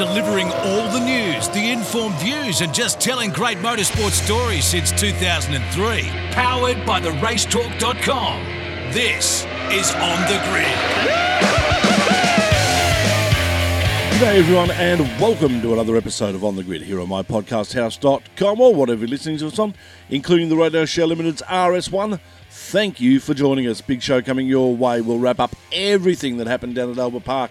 delivering all the news, the informed views, and just telling great motorsport stories since 2003. Powered by theracetalk.com. This is On the Grid. G'day everyone and welcome to another episode of On the Grid here on mypodcasthouse.com or whatever you're listening to us on, including the Radio Show Limited's RS1. Thank you for joining us. Big show coming your way. We'll wrap up everything that happened down at Albert Park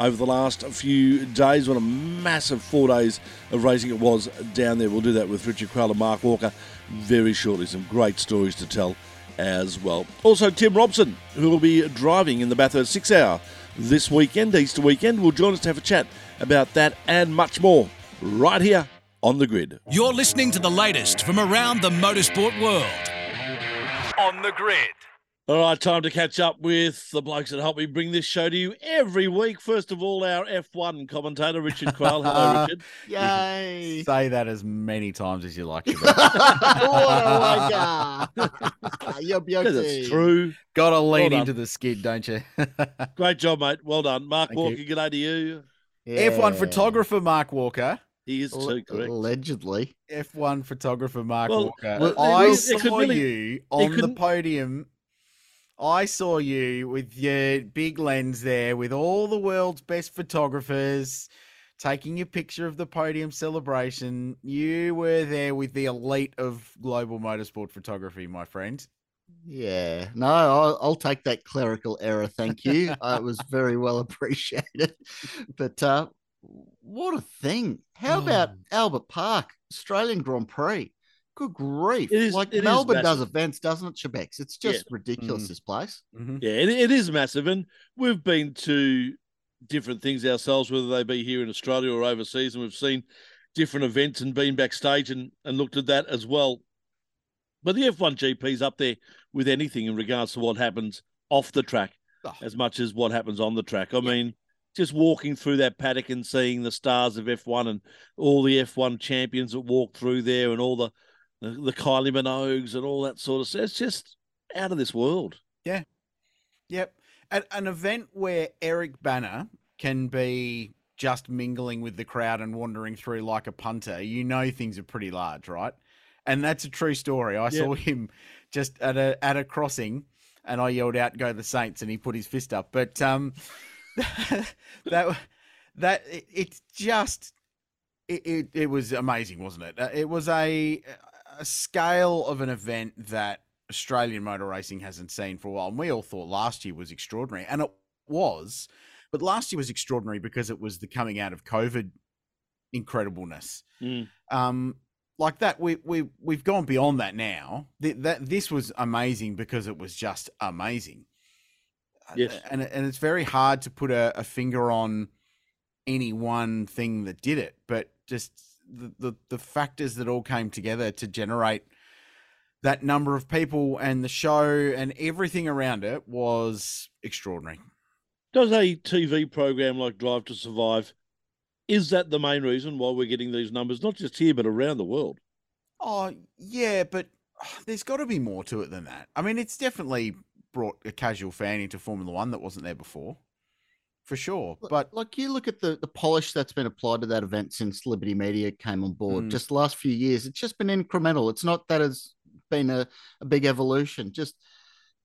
over the last few days. What a massive four days of racing it was down there. We'll do that with Richard Craill and Mark Walker very shortly. Some great stories to tell as well. Also, Tim Robson, who will be driving in the Bathurst 6 Hour this weekend, Easter weekend, will join us to have a chat about that and much more right here on the grid. You're listening to the latest from around the motorsport world. On the Grid. All right, time to catch up with the blokes that help me bring this show to you every week. First of all, our F1 commentator, Richard Craill. Hello, Richard. Yay! Say that as many times as you like. to. what a wanker! You're Because it's true. Got to lean Well into the skid, don't you? Great job, mate. Well done. Mark Thank Walker, you. day to you. F1 photographer Mark Walker. He is too, Al- correct. Allegedly. F1 photographer Mark Well, Walker. well, I saw really- you on the podium. I saw you with your big lens there with all the world's best photographers taking your picture of the podium celebration. You were there with the elite of global motorsport photography, my friend. Yeah. No, I'll, I'll take that clerical error. Thank you. uh, it was very well appreciated. But uh, what a thing. How about Oh. Albert Park, Australian Grand Prix? Good grief. It is- like it is Melbourne does events, doesn't it, Shebex? It's just Yeah. ridiculous, Mm. this place. Mhm. Yeah, it, it is massive. And we've been to different things ourselves, whether they be here in Australia or overseas, and we've seen different events and been backstage and, and looked at that as well. But the F1 GP's up there with anything in regards to what happens off the track Oh. as much as what happens on the track. I mean, just walking through that paddock and seeing the stars of F1 and all the F1 champions that walk through there and all the the, the Kylie Minogues and all that sort of stuff. It's just out of this world. Yeah. Yep. At an event where Eric Bana can be just mingling with the crowd and wandering through like a punter, you know things are pretty large, right? And that's a true story. I saw him just at a at a crossing and I yelled out go the Saints and he put his fist up. But um that that it, it's just it, it it was amazing, wasn't it? Uh, It was a a scale of an event that Australian motor racing hasn't seen for a while. And we all thought last year was extraordinary, and it was. But last year was extraordinary because it was the coming out of COVID incredibleness. Mm. Um, like that, we we we've gone beyond that now. Th- that this was amazing because it was just amazing. Uh, Yes. and and it's very hard to put a, a finger on any one thing that did it, but just the, the the factors that all came together to generate that number of people and the show and everything around it was extraordinary. Does a TV program like Drive to Survive, is that the main reason why we're getting these numbers, not just here, but around the world? Oh, yeah, but ah, there's got to be more to it than that. I mean, it's definitely brought a casual fan into Formula One that wasn't there before, for sure. But like you look at the, the polish that's been applied to that event since Liberty Media came on board, Mm. just the last few years, it's just been incremental. It's not that it's been a, a big evolution, just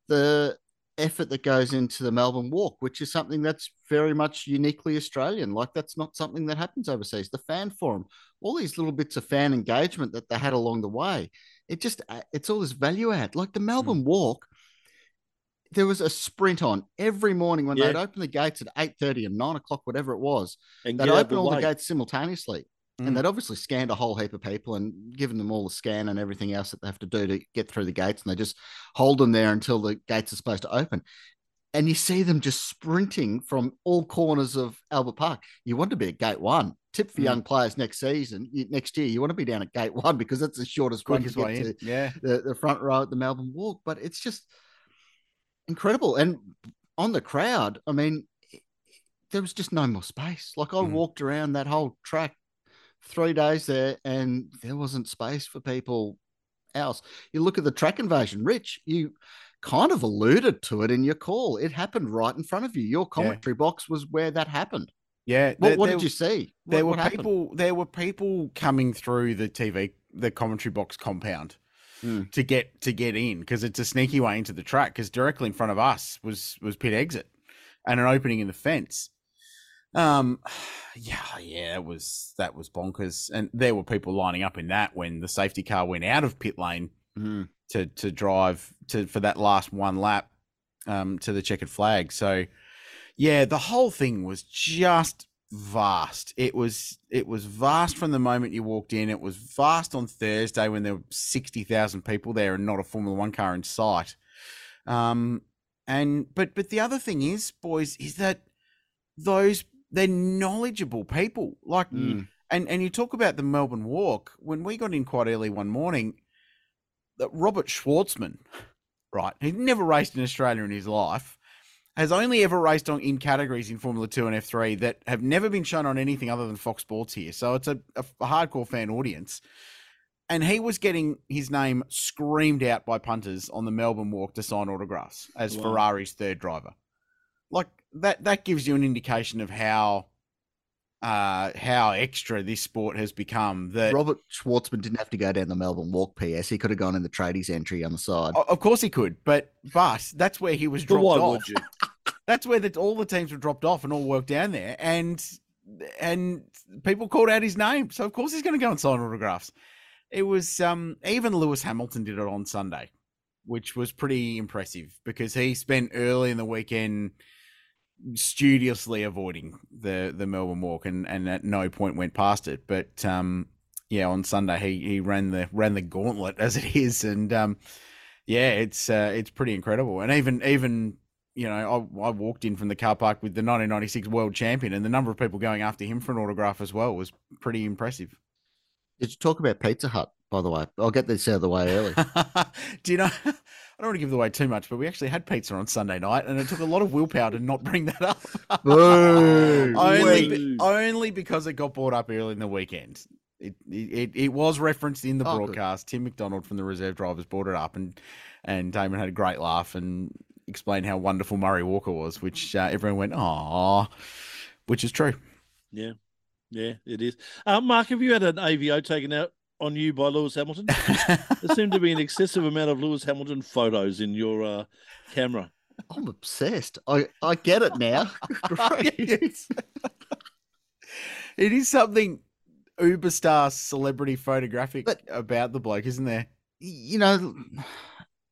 the effort that goes into the Melbourne Walk, which is something that's very much uniquely Australian. Like that's not something that happens overseas. The fan forum, all these little bits of fan engagement that they had along the way, it just uh, it's all this value add. Like the Melbourne Walk, there was a sprint on every morning when Yeah. they'd open the gates at eight thirty and nine o'clock, whatever it was. And They'd open the all the gates simultaneously, Mm. and they'd obviously scanned a whole heap of people and given them all the scan and everything else that they have to do to get through the gates, and they just hold them there until the gates are supposed to open. And you see them just sprinting from all corners of Albert Park. You want to be at gate one. Tip for Mm. young players next season, next year, you want to be down at gate one because that's the shortest quickest way get to yeah. the, the front row at the Melbourne Walk. But it's just incredible. And on the crowd, I mean, there was just no more space. Like I Mhm. walked around that whole track three days there, and there wasn't space for people else. You look at the track invasion, Rich, you kind of alluded to it in your call. It happened right in front of you. Your commentary box was where that happened. Yeah. What, there- what there- did you see? What, there were happened? people there were people coming through the TV the commentary box compound Hmm. to get to get in because it's a sneaky way into the track because directly in front of us was was pit exit and an opening in the fence. Um yeah, yeah, that was that was bonkers. And there were people lining up in that when the safety car went out of pit lane Mm. to to drive to for that last one lap um to the checkered flag. So yeah, the whole thing was just vast. It was it was vast from the moment you walked in. It was vast on Thursday when there were sixty thousand people there and not a Formula One car in sight. Um, and but but the other thing is, boys, is that those they're knowledgeable people. Like Mm. and and you talk about the Melbourne Walk when we got in quite early one morning. That Robert Shwartzman, right? He'd never raced in Australia in his life, has only ever raced on in categories in Formula Two and F three that have never been shown on anything other than Fox Sports here. So it's a, a, a hardcore fan audience, and he was getting his name screamed out by punters on the Melbourne Walk to sign autographs as Wow. Ferrari's third driver. Like that, that gives you an indication of how uh how extra this sport has become that Robert Shwartzman didn't have to go down the Melbourne Walk PS. He could have gone in the tradies entry on the side. Of course he could, but but that's where he was dropped why off. would you? That's where the, all the teams were dropped off and all worked down there, and and people called out his name, so of course he's going to go and sign autographs. It was um even Lewis Hamilton did it on Sunday, which was pretty impressive because he spent early in the weekend studiously avoiding the the Melbourne Walk and and at no point went past it, but um yeah on Sunday he he ran the ran the gauntlet as it is and um yeah it's uh, it's pretty incredible and even even you know I, I walked in from the car park with the 1996 world champion and the number of people going after him for an autograph as well was pretty impressive Did you talk about Pizza Hut, by the way? I'll get this out of the way early. do you know I don't want to give away too much but we actually had pizza on Sunday night and it took a lot of willpower to not bring that up Boo! only, be- only because it got brought up early in the weekend. It, it it was referenced in the Oh, good. broadcast. Tim McDonald from the reserve drivers brought it up, and and Damon had a great laugh and explained how wonderful Murray Walker was, which uh, everyone went, "Ah," which is true. Yeah, yeah, it is. Uh, Mark, have you had an AVO taken out on you by Lewis Hamilton? there seemed to be an excessive amount of Lewis Hamilton photos in your uh, camera. I'm obsessed. I, I get it now. Great. It is something uber star celebrity photographic But- about the bloke, isn't there? you know,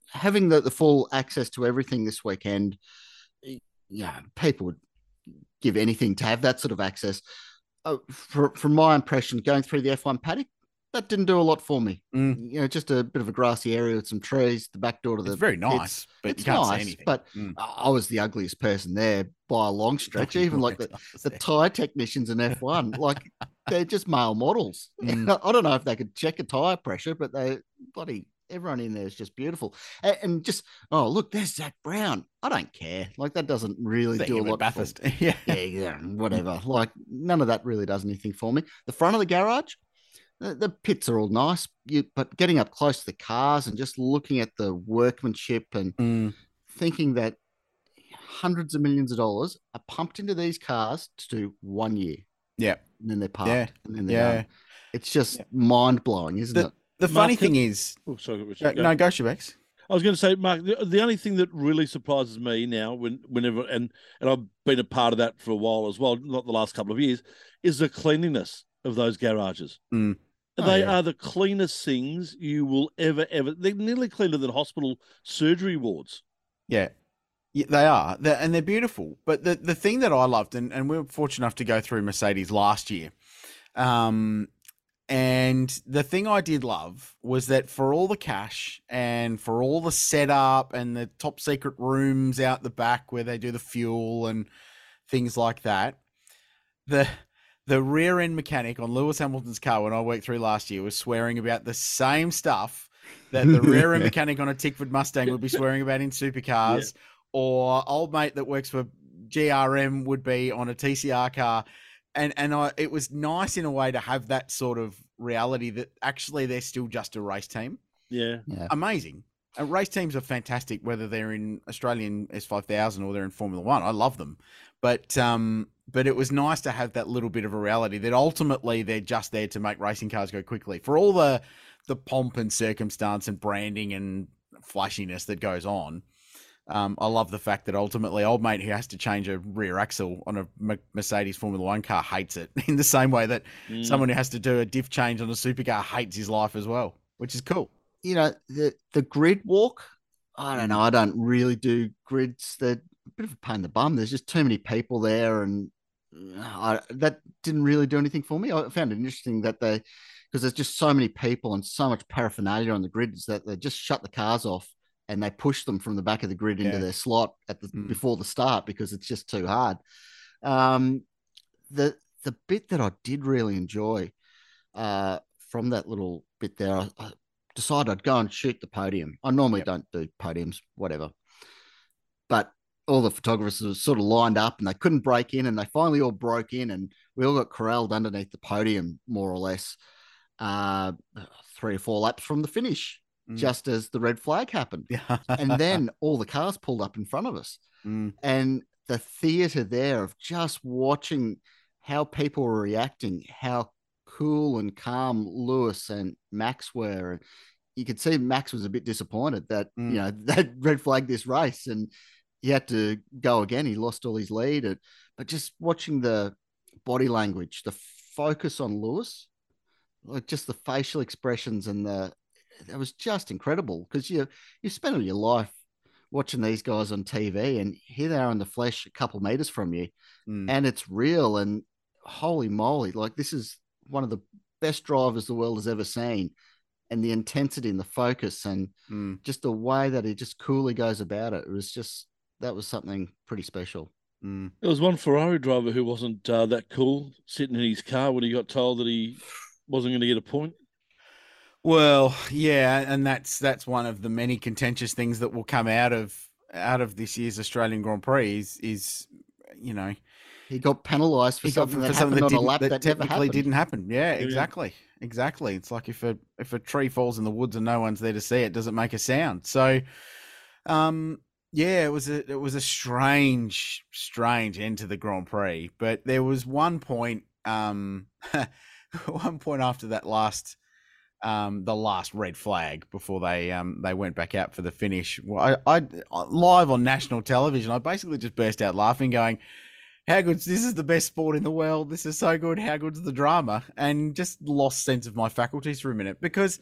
having the, the full access to everything this weekend, yeah, people would give anything to have that sort of access. Uh, for, from my impression, going through the F1 paddock, that didn't do a lot for me. Mm. You know, just a bit of a grassy area with some trees, the back door to the. It's very nice, but it's you can't nice, but Mm. I was the ugliest person there by a long stretch. Even like the, the tire technicians in F1, like they're just male models. Mm. I don't know if they could check a tire pressure, but they bloody everyone in there is just beautiful. And, and just oh look, there's Zak Brown. I don't care. Like that doesn't really do a but lot. for- Bathurst. yeah. yeah, yeah, whatever. Like none of that really does anything for me. The front of the garage, the, the pits are all nice, you, but getting up close to the cars and just looking at the workmanship and Mm. thinking that hundreds of millions of dollars are pumped into these cars to do one year. Yeah. And then they're parked. Yeah. And then they're Yeah. done. It's just mind blowing, isn't The- it? The Mark, funny can- thing is, Oh, sorry, uh, Richard. go. no, go Shebex. I was going to say, Mark, the, the only thing that really surprises me now, when whenever and and I've been a part of that for a while as well, not the last couple of years, is the cleanliness of those garages. Mm. Oh, They yeah. are the cleanest things you will ever ever. They're nearly cleaner than hospital surgery wards. Yeah. Yeah, they are, they're, and they're beautiful. But the, the thing that I loved, and, and we were fortunate enough to go through Mercedes last year, um, and the thing I did love was that for all the cash and for all the setup and the top secret rooms out the back where they do the fuel and things like that, the the rear end mechanic on Lewis Hamilton's car when I worked through last year was swearing about the same stuff that the rear end mechanic on a Tickford Mustang would be swearing about in supercars, or old mate that works for GRM would be on a TCR car. And and I, it was nice in a way to have that sort of reality that actually they're still just a race team. Yeah, Yeah. Amazing. And race teams are fantastic, whether they're in Australian S5000 or they're in Formula One. I love them, but um, but it was nice to have that little bit of a reality that ultimately they're just there to make racing cars go quickly. For all the the pomp and circumstance and branding and flashiness that goes on, um, I love the fact that ultimately, old mate who has to change a rear axle on a Mercedes Formula One car hates it in the same way that mm. someone who has to do a diff change on a supercar hates his life as well, which is cool. You know, the the grid walk. I don't know. I don't really do grids. They're a bit of a pain in the bum. There's just too many people there, and uh, I, that didn't really do anything for me. I found it interesting that they, because there's just so many people and so much paraphernalia on the grids that they just shut the cars off and they push them from the back of the grid into yeah. their slot at the mm. before the start because it's just too hard. Um, the the bit that I did really enjoy uh, from that little bit there, I, I, decided I'd go and shoot the podium. I normally yep. don't do podiums, whatever, but all the photographers were sort of lined up and they couldn't break in, and they finally all broke in, and we all got corralled underneath the podium, more or less, uh, three or four laps from the finish mm. just as the red flag happened. And then all the cars pulled up in front of us. Mm. And the theater there of just watching how people were reacting, how cool and calm Lewis and Max were. You could see Max was a bit disappointed that, mm. you know, that red flagged this race and he had to go again. He lost all his lead. But just watching the body language, the focus on Lewis, like just the facial expressions and the it was just incredible because you you spent all your life watching these guys on TV, and here they are in the flesh, a couple meters from you, mm. and it's real. And holy moly, like this is one of the best drivers the world has ever seen, and the intensity and the focus, and mm. just the way that he just coolly goes about it. It was just that was something pretty special. Mm. There was one Ferrari driver who wasn't uh, that cool, sitting in his car when he got told that he wasn't going to get a point. Well, yeah, and that's that's one of the many contentious things that will come out of out of this year's Australian Grand Prix is, is you know he got penalised for, something, for that something that, didn't, that, that technically didn't happen. Yeah, exactly, exactly. It's like if a if a tree falls in the woods and no one's there to see it, doesn't make a sound. So, um, yeah, it was a it was a strange strange end to the Grand Prix. But there was one point, um, one point after that last um, the last red flag before they um, they went back out for the finish. Well, I, I live on national television. I basically just burst out laughing, going, "How good! This is the best sport in the world. This is so good. How good's the drama?" And just lost sense of my faculties for a minute because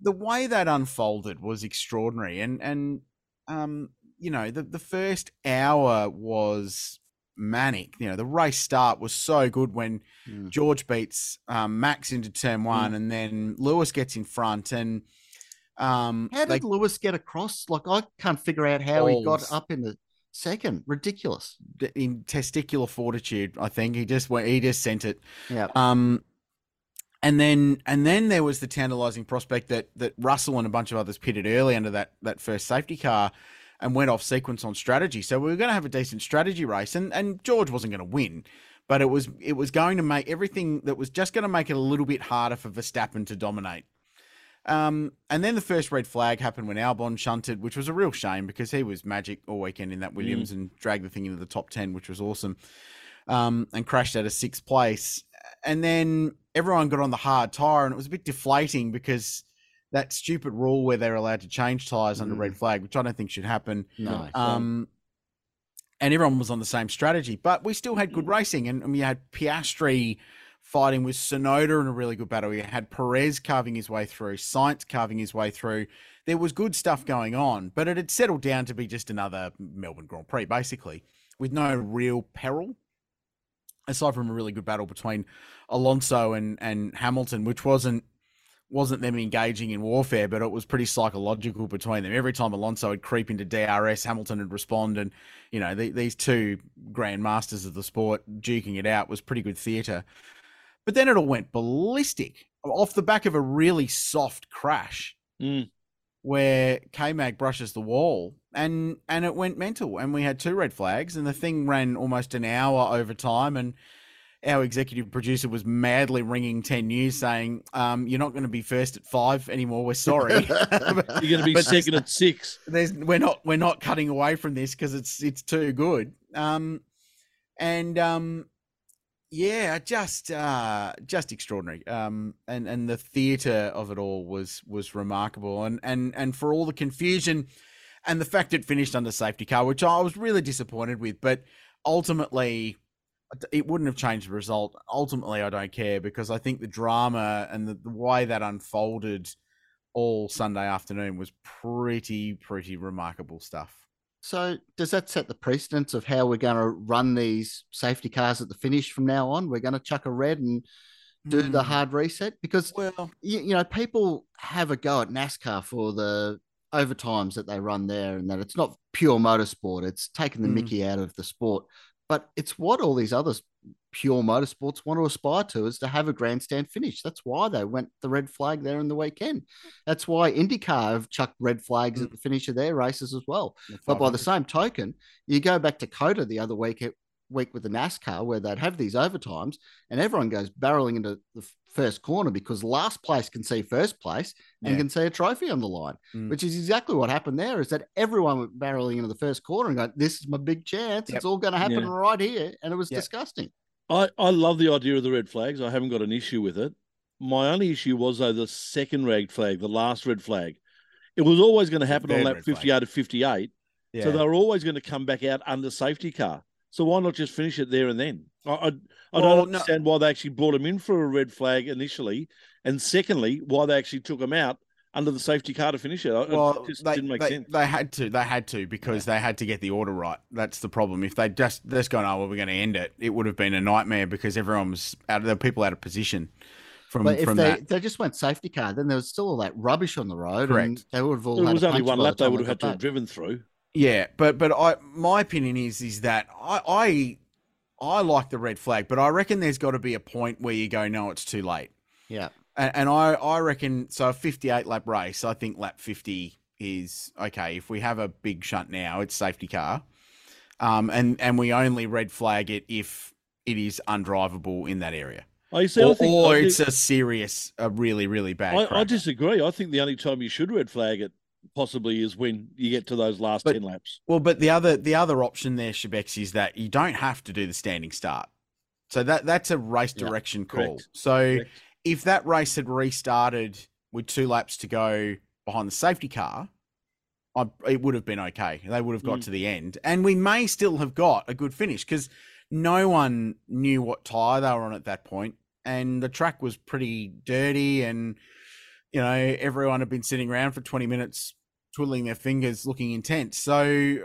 the way that unfolded was extraordinary. And and um, you know, the the first hour was manic. You know, the race start was so good when mm. George beats um, Max into turn one, mm. and then Lewis gets in front. And um, how did they, Lewis get across? Like, I can't figure out how balls. he got up in the second. Ridiculous. In testicular fortitude, I think he just went. He just sent it. Yeah. Um. And then, and then there was the tantalising prospect that that Russell and a bunch of others pitted early under that that first safety car, and went off sequence on strategy. So we were going to have a decent strategy race, and and George wasn't going to win, but it was it was going to make everything that was just going to make it a little bit harder for Verstappen to dominate. Um, and then the first red flag happened when Albon shunted, which was a real shame because he was magic all weekend in that Williams mm. and dragged the thing into the top ten, which was awesome. Um, and crashed out of sixth place. And then everyone got on the hard tire, and it was a bit deflating because that stupid rule where they're allowed to change tires mm. under red mm. flag, which I don't think should happen. No. Um, and everyone was on the same strategy, but we still had good mm. racing, and, and we had Piastri fighting with Tsunoda in a really good battle. We had Perez carving his way through, Sainz carving his way through. There was good stuff going on, but it had settled down to be just another Melbourne Grand Prix, basically, with no real peril aside from a really good battle between Alonso and and Hamilton, which wasn't wasn't them engaging in warfare, but it was pretty psychological between them. Every time Alonso would creep into DRS, Hamilton would respond, and you know the, these two grandmasters of the sport duking it out was pretty good theatre. But then it all went ballistic off the back of a really soft crash, mm. where K Mag brushes the wall, and and it went mental, and we had two red flags, and the thing ran almost an hour over time, and our executive producer was madly ringing 10 News saying, um, You're not going to be first at five anymore. We're sorry. You're going to be second at six. there's we're not we're not cutting away from this because it's it's too good. Um, and um, yeah, just uh, just extraordinary. Um, and and the theatre of it all was was remarkable. And and and for all the confusion, and the fact it finished under safety car, which I was really disappointed with, but ultimately. It wouldn't have changed the result. Ultimately, I don't care because I think the drama and the, the way that unfolded all Sunday afternoon was pretty, pretty remarkable stuff. So does that set the precedence of how we're going to run these safety cars at the finish from now on? We're going to chuck a red and do the Hmm. hard reset because Well, you, you know people have a go at NASCAR for the overtimes that they run there, and that it's not pure motorsport. It's taking the Mm. Mickey out of the sport, but it's what all these other pure motorsports want to aspire to is to have a grandstand finish. That's why they went the red flag there in the weekend. That's why IndyCar have chucked red flags at the finish of their races as well. But by the same token, you go back to COTA the other week week with the NASCAR where they'd have these overtimes and everyone goes barreling into the first corner because last place can see first place and Yeah. can see a trophy on the line, Mm. which is exactly what happened there. Is that everyone went barreling into the first corner and go, "This is my big chance. Yep. It's all going to happen Yeah. right here," and it was Yep. disgusting. I, I love the idea of the red flags. I haven't got an issue with it. My only issue was though the second red flag, the last red flag. It was always going to happen on third lap red flag. 58 to 58. Yeah. So they were always going to come back out under safety car. So why not just finish it there and then? I I, I Well, don't no- understand why they actually brought him in for a red flag initially, and secondly, why they actually took him out under the safety car to finish it. I- it well, just they, didn't make they, sense. they had to. They had to because they had to get the order right. That's the problem. If they just just gone, oh, well, we're going to end it, it would have been a nightmare because everyone was out of the people out of position from But if from they, that. they just went safety car, then there was still all that rubbish on the road. Correct. And they would have all There had was a only one lap they would have had got to have driven through. Yeah, but but I my opinion is is that I I I like the red flag, but I reckon there's got to be a point where you go, no, it's too late. Yeah. And, and I, I reckon so. A 58 lap race, I think lap 50 is okay. If we have a big shunt now, it's safety car, um, and and we only red flag it if it is undrivable in that area, I see. I or, think, or I, it's a serious, a really really bad. I, I disagree. I think the only time you should red flag it possibly is when you get to those last But- ten laps. Well, but the other the other option there, Shebex, is that you don't have to do the standing start. So that that's a race Yeah, direction call. correct, So Correct. if that race had restarted with two laps to go behind the safety car, I, it would have been okay. They would have got Mm. to the end, and we may still have got a good finish because no one knew what tire they were on at that point, and the track was pretty dirty, and you know everyone had been sitting around for twenty minutes twiddling their fingers, looking intent. So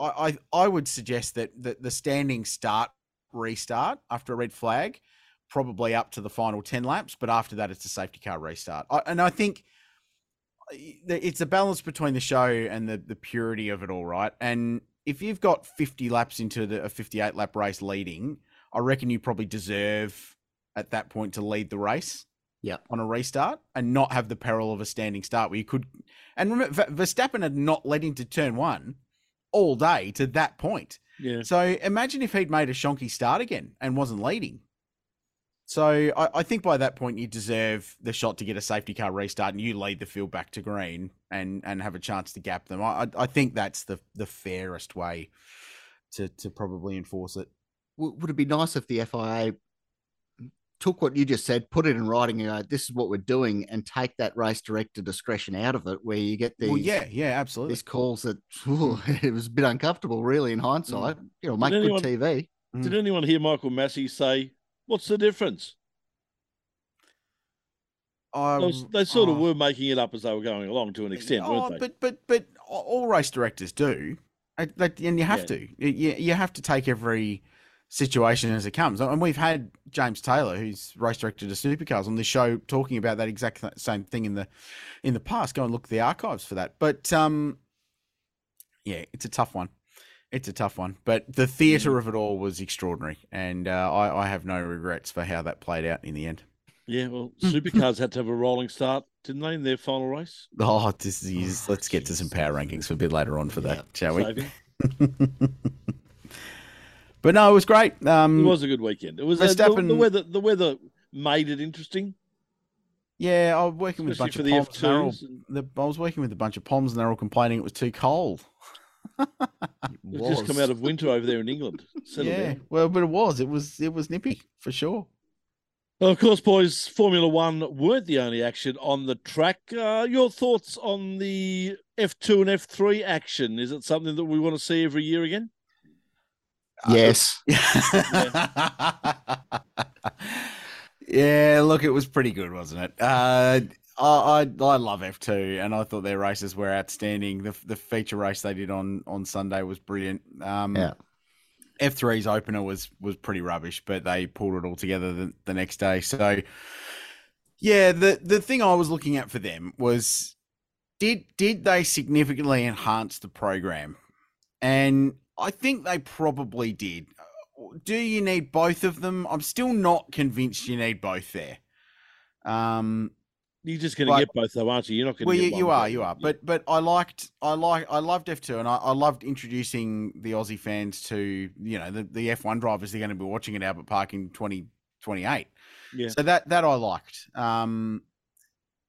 I I, I would suggest that, that the standing start restart after a red flag, probably up to the final 10 laps, but after that, it's a safety car restart. I, and I think uh, it's a balance between the show and the, the purity of it all, right? And if you've got 50 laps into the, a 58 lap race leading, I reckon you probably deserve at that point to lead the race. Yeah. On a restart and not have the peril of a standing start where you could. And remember, Ver- Verstappen had not led into turn one all day to that point. Yeah. So imagine if he'd made a shonky start again and wasn't leading. So I, I think by that point you deserve the shot to get a safety car restart and you lead the field back to green and and have a chance to gap them. I I- I think that's the the fairest way to to probably enforce it. Would it be nice if the FIA took what you just said, put it in writing, and go, this is what we're doing, and take that race director discretion out of it, where you get these well, yeah, yeah, absolutely. these calls that ooh, it was a bit uncomfortable, really, in mm. hindsight. You know, make good TV. Did mm. anyone hear Michael Masi say, "What's the difference"? Um, I, They, they sort of oh. were making it up as they were going along to an extent, Oh, weren't they? but but but all race directors do, I- and you have Yeah. to. You, you have to take every situation as it comes. And we've had James Taylor, who's race director to Supercars, on the show talking about that exact same thing in the in the past. Go and look at the archives for that. But um, yeah, it's a tough one. It's a tough one, but the theatre of it all was extraordinary, and uh, I, I have no regrets for how that played out in the end. yeah, well, supercars had to have a rolling start, didn't they, in their final race? Oh, this is. Let's get to some power rankings for a bit later on for that, shall we? But no, it was great. Um, it was a good weekend. It was uh, the, the weather. The weather made it interesting. yeah, I was working with a bunch of the poms. all- F2s and- the- I was working with a bunch of poms, and they're all complaining it was too cold. We've just come out of winter over there in England. Settle yeah, down. well, but it was. It was. It was nippy for sure. Well, of course, boys, Formula One weren't the only action on the track. Uh, your thoughts on the F2 and F3 action? Is it something that we want to see every year again? Yes. yeah, look, it was pretty good, wasn't it? Uh, I, I I love F two, and I thought their races were outstanding. The the feature race they did on on Sunday was brilliant. Um, Yeah. F 3s opener was was pretty rubbish, but they pulled it all together the, the next day. So, yeah, the the thing I was looking at for them was did did they significantly enhance the program? And I think they probably did. Do you need both of them? I'm still not convinced you need both there. Um, You're just going to get both, though, aren't you? You're not going well, to. you, get you one, are, you are. But but I liked, I like, I loved F two, and I, I loved introducing the Aussie fans to you know the, the F one drivers. They're going to be watching at Albert Park in twenty twenty eight. Yeah. So that that I liked. Um,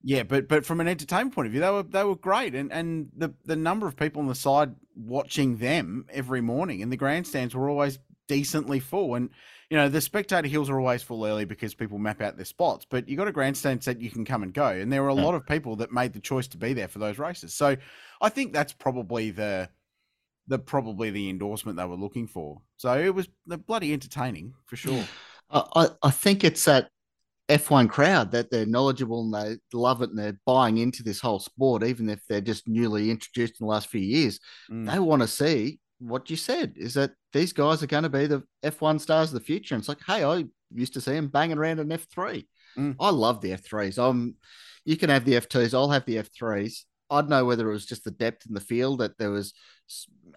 yeah, but but from an entertainment point of view, they were they were great, and and the the number of people on the side watching them every morning, and the grandstands were always decently full, and you know the spectator hills are always full early because people map out their spots, but you got a grandstand set you can come and go, and there were a Yeah. lot of people that made the choice to be there for those races. So I think that's probably the the probably the endorsement they were looking for. So it was the bloody entertaining for sure. I, I- I think it's that F1 crowd that they're knowledgeable and they love it and they're buying into this whole sport, even if they're just newly introduced in the last few years. Mm. They want to see what you said is that these guys are going to be the F1 stars of the future. And it's like, hey, I used to see them banging around an F3. Mm. I love the F3s. I'm, you can have the F2s, I'll have the F3s. I'd know whether it was just the depth in the field that there was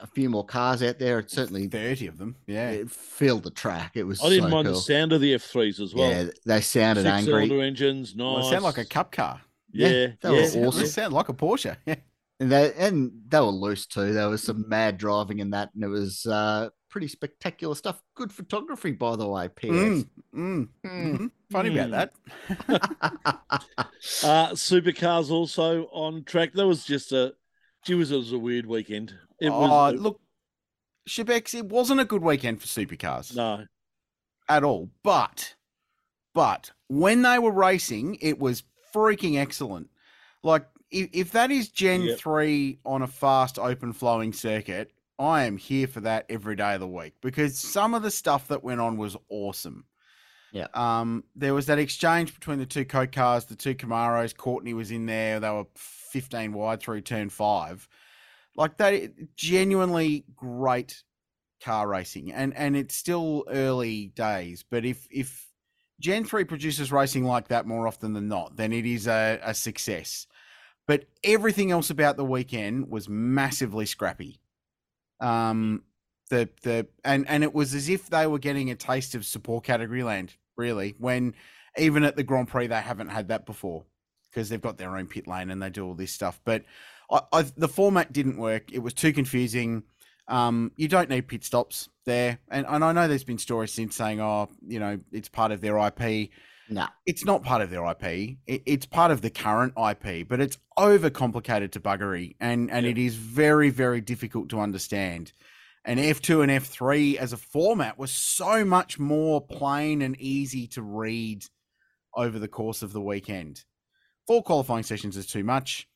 a few more cars out there. It certainly thirty of them. Yeah. it filled the track. It was I didn't so mind cool. the sound of the F3s as well. Yeah, they sounded Six angry. cylinder engines, nice. Well, they sound like a cup car. Yeah, Yeah, yeah. that was They awesome. sound like a Porsche. Yeah. And they and they were loose too. There was some mad driving in that, and it was uh, pretty spectacular stuff. Good photography, by the way. P.S. Mm, mm, mhm. Funny Mm. about that. Uh, supercars also on track. That was just a, gee, was it was a weird weekend. It was oh, look, Shebex, it wasn't a good weekend for supercars no, at all. But, but when they were racing, it was freaking excellent. Like, if, if that is Gen Yep. 3 on a fast, open flowing circuit, I am here for that every day of the week because some of the stuff that went on was awesome. Yeah. Um, there was that exchange between the two Coke cars, the two Camaros. Courtney was in there. They were 15 wide through turn five. Like that, genuinely great car racing, and and it's still early days. But if if Gen three produces racing like that more often than not, then it is a, a success. But everything else about the weekend was massively scrappy. Um, the the and and it was as if they were getting a taste of support category land, really. When even at the Grand Prix they haven't had that before because they've got their own pit lane and they do all this stuff. But I, I, the format didn't work. It was too confusing. Um, you don't need pit stops there, and and I know there's been stories since saying, oh, you know, it's part of their IP. nah, It's not part of their IP. It, it's part of the current IP, but it's overcomplicated to buggery, and and Yeah. it is very very difficult to understand. And F2 and F3 as a format was so much more plain and easy to read over the course of the weekend. Four qualifying sessions is too much.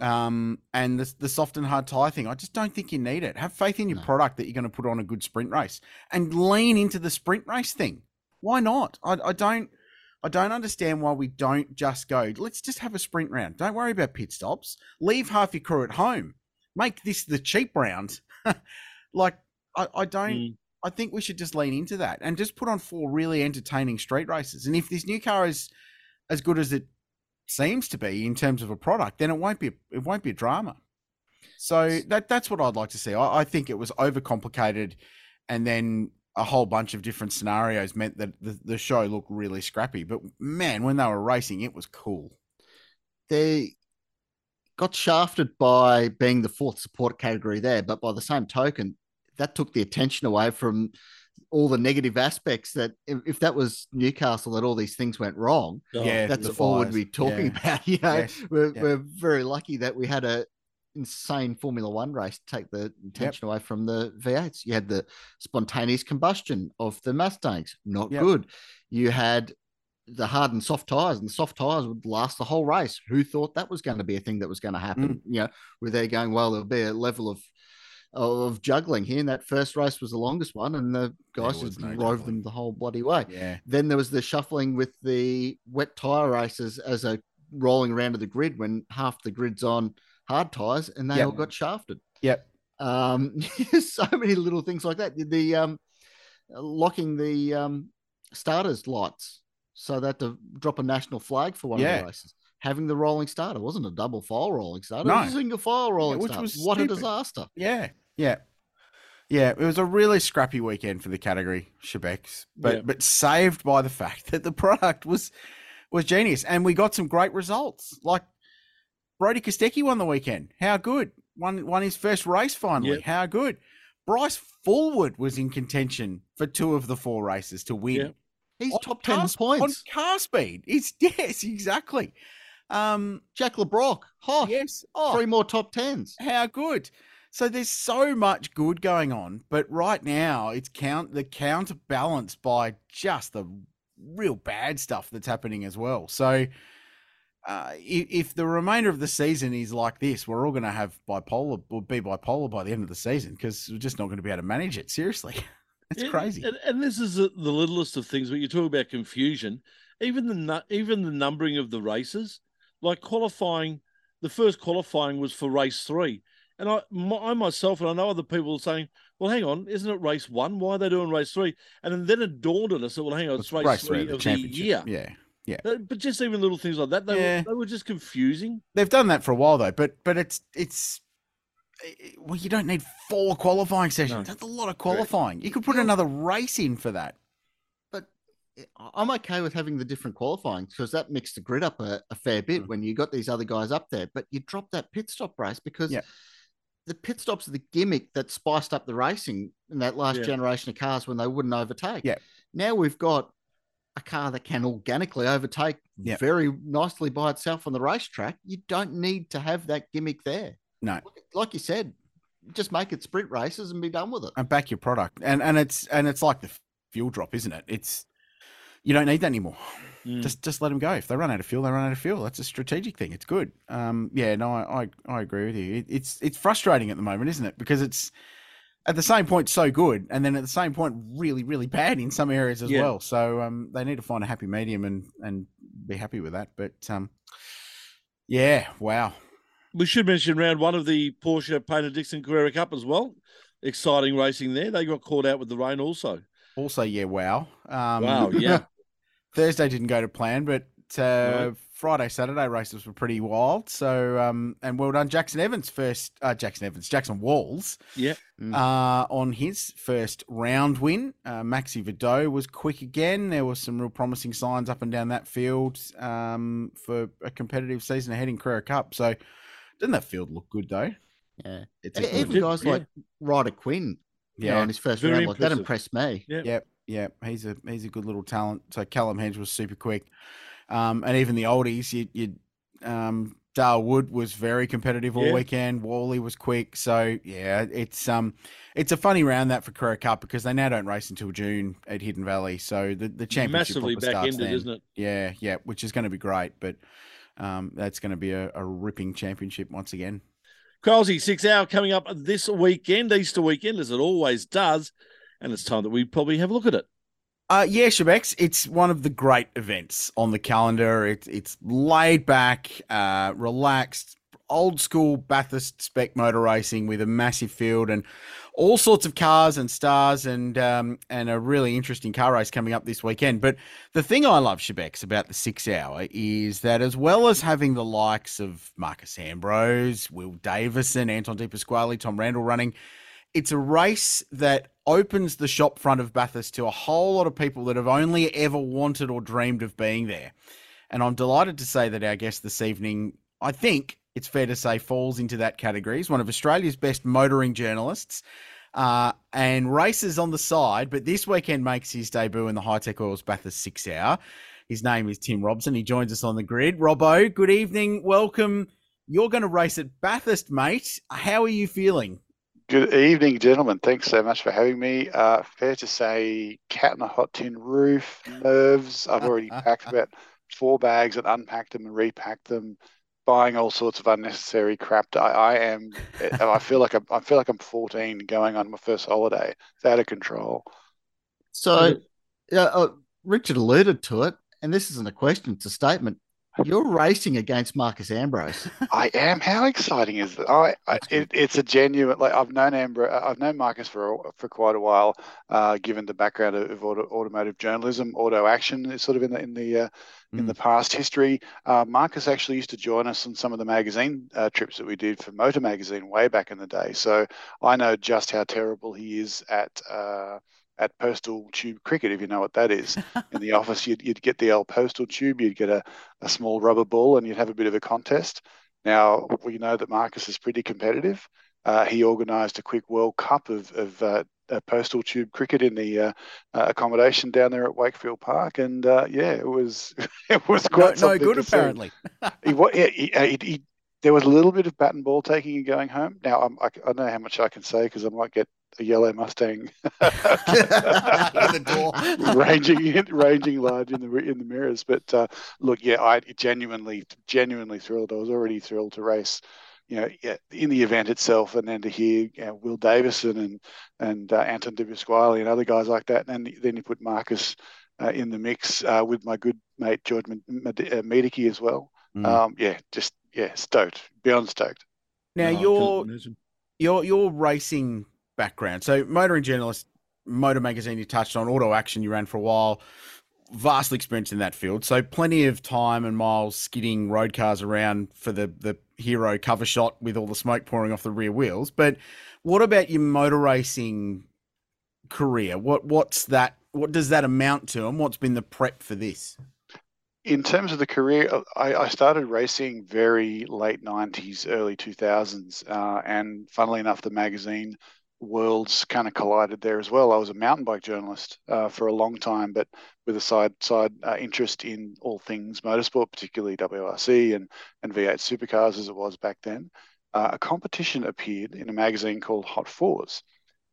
Um, and the, the soft and hard tire thing, I just don't think you need it. Have faith in your No. product that you're going to put on a good sprint race and lean into the sprint race thing. Why not? I, I don't. I don't understand why we don't just go. Let's just have a sprint round. Don't worry about pit stops. Leave half your crew at home. Make this the cheap round. like I, I don't. Mm. I think we should just lean into that and just put on four really entertaining street races. And if this new car is as good as it seems to be in terms of a product, then it won't be it won't be a drama. So that that's what I'd like to see. I, I think it was overcomplicated, and then a whole bunch of different scenarios meant that the, the show looked really scrappy. But man, when they were racing, it was cool. they got shafted by being the fourth support category there, but by the same token, that took the attention away from all the negative aspects that if, if that was Newcastle that all these things went wrong, Oh, Yeah, that's the all we'd be talking Yeah. about. You know, Yes. we're, Yeah. we're very lucky that we had a insane Formula One race to take the attention away from the V8s. You had the spontaneous combustion of the Mustangs, not Yep. good. You had the hard and soft tires, and the soft tires would last the whole race. Who thought that was going to be a thing that was going to happen? Mm. You know, where they're going, well, there'll be a level of of juggling here. And that first race was the longest one, and the guys just no drove them the whole bloody way. Yeah. Then there was the shuffling with the wet tire races as a rolling around to the grid when half the grid's on hard tires and they Yep. all got shafted. Yep. Um, so many little things like that. The um, locking the um, starters lights so that to drop a national flag for one of the races. Having the rolling starter It wasn't a double file rolling starter. No. It was a single file rolling which starter. was what a disaster! Yeah. Yeah. Yeah, it was a really scrappy weekend for the category Shebex, but Yeah. but saved by the fact that the product was was genius, and we got some great results. Like Brody Kostecki won the weekend. How good! Won won his first race finally. Yep. How good! Bryce Fullwood was in contention for two of the four races to win. Yep. He's On top ten car- points. on car speed. It's yes, exactly. Um, Jack Le Brocq, hot. yes. Oh, Three more top tens. how good. So there's so much good going on, but right now it's count the counterbalanced by just the real bad stuff that's happening as well. So uh, if, if the remainder of the season is like this, we're all going to have bipolar, will be bipolar by the end of the season because we're just not going to be able to manage it. Seriously, it's Yeah, crazy. And, and this is the the littlest of things. When you talk about confusion, even the even the numbering of the races, like qualifying, the first qualifying was for race three, and I, my, I myself and I know other people are saying, "Well, hang on, isn't it race one? Why are they doing race three? And then it dawned on us that, well, hang on, it's race, three the of the championship. year. Yeah. Uh, But just even little things like that, they, Yeah. were, they were just confusing. They've done that for a while though, but but it's it's eh, well, you don't need four qualifying sessions. No. That's a lot of qualifying. You could put another race in for that. But I'm okay with having the different qualifying because that mixed the grid up a, a fair bit Mm. when you got these other guys up there. But you drop that pit stop race because Yeah. The pit stops are the gimmick that spiced up the racing in that last Yeah. generation of cars when they wouldn't overtake. Yeah. Now we've got a car that can organically overtake Yeah. very nicely by itself on the racetrack. You don't need to have that gimmick there. No. Like you said, just make it sprint races and be done with it. And back your product. And and it's and it's like the fuel drop, isn't it? It's you don't need that anymore. Mm. Just just let them go. If they run out of fuel, they run out of fuel. That's a strategic thing. It's good. Um, yeah, no, I, I, I agree with you. It, it's it's frustrating at the moment, isn't it? Because it's at the same point so good, and then at the same point really really bad in some areas as Yeah. well. So um, they need to find a happy medium and and be happy with that. But um, yeah, wow. We should mention round one of the Porsche Paynter Dixon Carrera Cup as well. Exciting racing there. They got caught out with the rain also. Also, yeah, wow. Um, Wow, yeah. Thursday didn't go to plan, but uh, Right. Friday, Saturday races were pretty wild. So, um, and well done, Jackson Evans first. Uh, Jackson Evans, Jackson Walls, Yeah. Mm. uh, on his first round win. Uh, Maxi Vidau was quick again. There were some real promising signs up and down that field um, for a competitive season ahead in Carrera Cup. So, didn't that field look good though? Yeah. It's a Even good, guys yeah. like Ryder Quinn, you know, yeah. on his first Very round, like that impressed me. Yeah. Yep, yep. He's a he's a good little talent. So Callum Hedge was super quick, um, and even the oldies, you, you um, Dale Wood was very competitive all Yeah. weekend. Wally was quick. So yeah, it's um, it's a funny round that for Carrera Cup because they now don't race until June at Hidden Valley. So the the championship Massively back ended, then. isn't it? Yeah, yeah, which is going to be great, but um, that's going to be a, a ripping championship once again. Crosby, six hour coming up this weekend, Easter weekend, as it always does. And it's time that we probably have a look at it. Uh, yeah, Shebex, it's one of the great events on the calendar. It's it's laid back, uh, relaxed, old school Bathurst spec motor racing with a massive field and all sorts of cars and stars and um, and a really interesting car race coming up this weekend. But the thing I love, Shebex, about the six hour is that as well as having the likes of Marcos Ambrose, Will Davison, Anton De Pasquale, Tom Randall running, it's a race that opens the shop front of Bathurst to a whole lot of people that have only ever wanted or dreamed of being there. And I'm delighted to say that our guest this evening, I think it's fair to say, falls into that category. He's one of Australia's best motoring journalists. uh, and races on the side, but this weekend makes his debut in the Hi-Tec Oils Bathurst six hour. His name is Tim Robson. He joins us on the grid. Robbo, good evening. Welcome. You're going to race at Bathurst, mate. How are you feeling? Good evening, gentlemen. Thanks so much for having me. Uh, fair to say, cat in a hot tin roof, nerves. I've already packed about four bags and unpacked them and repacked them, buying all sorts of unnecessary crap. I, I am. I feel like I'm. I feel like I'm 14 going on my first holiday. It's out of control. So, yeah, uh, Richard alluded to it and this isn't a question, it's a statement. You're racing against Marcos Ambrose. I am. How exciting is that? I, I it, it's a genuine. Like I've known Ambrose, I've known Marcos for for quite a while. Uh, given the background of, of auto, automotive journalism, auto action is sort of in the in the uh, mm. in the past history. Uh, Marcos actually used to join us on some of the magazine uh, trips that we did for Motor Magazine way back in the day. So I know just how terrible he is at uh, at postal tube cricket, if you know what that is. In the office, you'd, you'd get the old postal tube, you'd get a, a small rubber ball, and you'd have a bit of a contest. Now, we know that Marcos is pretty competitive. Uh, he organised a quick World Cup of, of uh, postal tube cricket in the uh, uh, accommodation down there at Wakefield Park, and uh, yeah, it was it was quite no, no good apparently. he, he, he, he, there was a little bit of bat and ball taking and going home. Now I'm, I, I don't know how much I can say because I might get a yellow Mustang the door, ranging ranging large in the in the mirrors. But uh, look, yeah, I genuinely genuinely thrilled. I was already thrilled to race. You know, in the event itself, and then to hear you know, Will Davison and and uh, Anton De Pasquale and other guys like that, and then, then you put Marcos uh, in the mix uh, with my good mate George Miedecke uh, as well. Mm. Um, yeah, just yeah, stoked, beyond stoked. Now oh, you're you're you're racing background. So, motoring journalist, Motor Magazine, you touched on auto action. You ran for a while. Vastly experience in that field, so plenty of time and miles skidding road cars around for the the hero cover shot with all the smoke pouring off the rear wheels. But what about your motor racing career? What what's that? What does that amount to, and what's been the prep for this? in terms of the career, I, I, started racing very late 90s, early 2000s. Uh, and funnily enough, the magazine worlds kind of collided there as well. I was a mountain bike journalist uh, for a long time, but with a side side uh, interest in all things motorsport, particularly WRC and and V8 supercars as it was back then. Uh, a competition appeared in a magazine called Hot Fours,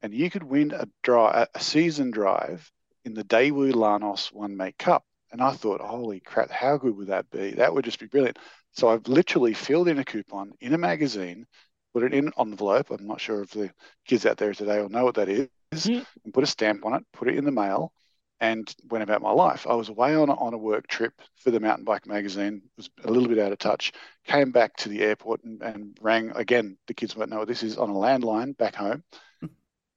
and you could win a drive, a season drive in the Daewoo Lanos One Make Cup. And I thought, holy crap, how good would that be? That would just be brilliant. So I've literally filled in a coupon in a magazine put it in an envelope. I'm not sure if the kids out there today will know what that is, mm-hmm. and put a stamp on it, put it in the mail, and went about my life. I was away on a, on a work trip for the mountain bike magazine, was a little bit out of touch, came back to the airport and, and rang again. The kids won't know what this is on a landline back home.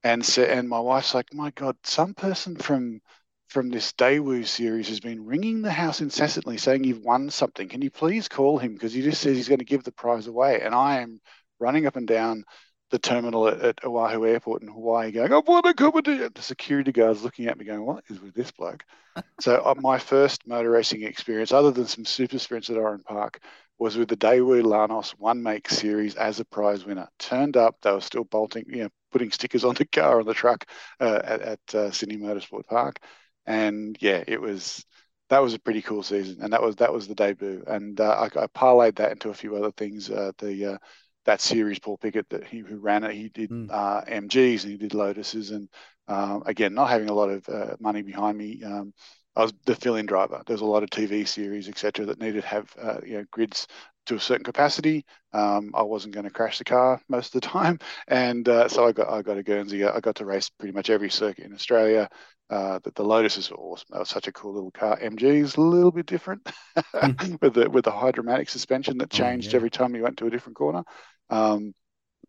And so, and my wife's like, my God, some person from from this Daewoo series has been ringing the house incessantly saying you've won something. Can you please call him? Because he just says he's going to give the prize away. And I am running up and down the terminal at, at Oahu Airport in Hawaii, going, "I want to come and The security guards looking at me, going, "What is with this bloke?" so uh, my first motor racing experience, other than some super sprints at Oran Park, was with the Daewoo Lanos One Make Series as a prize winner. Turned up, they were still bolting, you know, putting stickers on the car on the truck uh, at, at uh, Sydney Motorsport Park, and yeah, it was that was a pretty cool season, and that was that was the debut, and uh, I, I, parlayed that into a few other things. Uh, the uh, that series, Paul Pickett, that he who ran it, he did mm. uh, MGs and he did Lotuses, and um, again, not having a lot of uh, money behind me, um, I was the fill-in driver. There's a lot of TV series, etc., that needed to have uh, you know grids to a certain capacity. Um, I wasn't going to crash the car most of the time, and uh, so I got I got a Guernsey. I got to race pretty much every circuit in Australia. Uh, the, the Lotuses were awesome. That was such a cool little car. MG is a little bit different hmm. with the with the hydromatic suspension that changed oh, yeah. every time you went to a different corner. Um,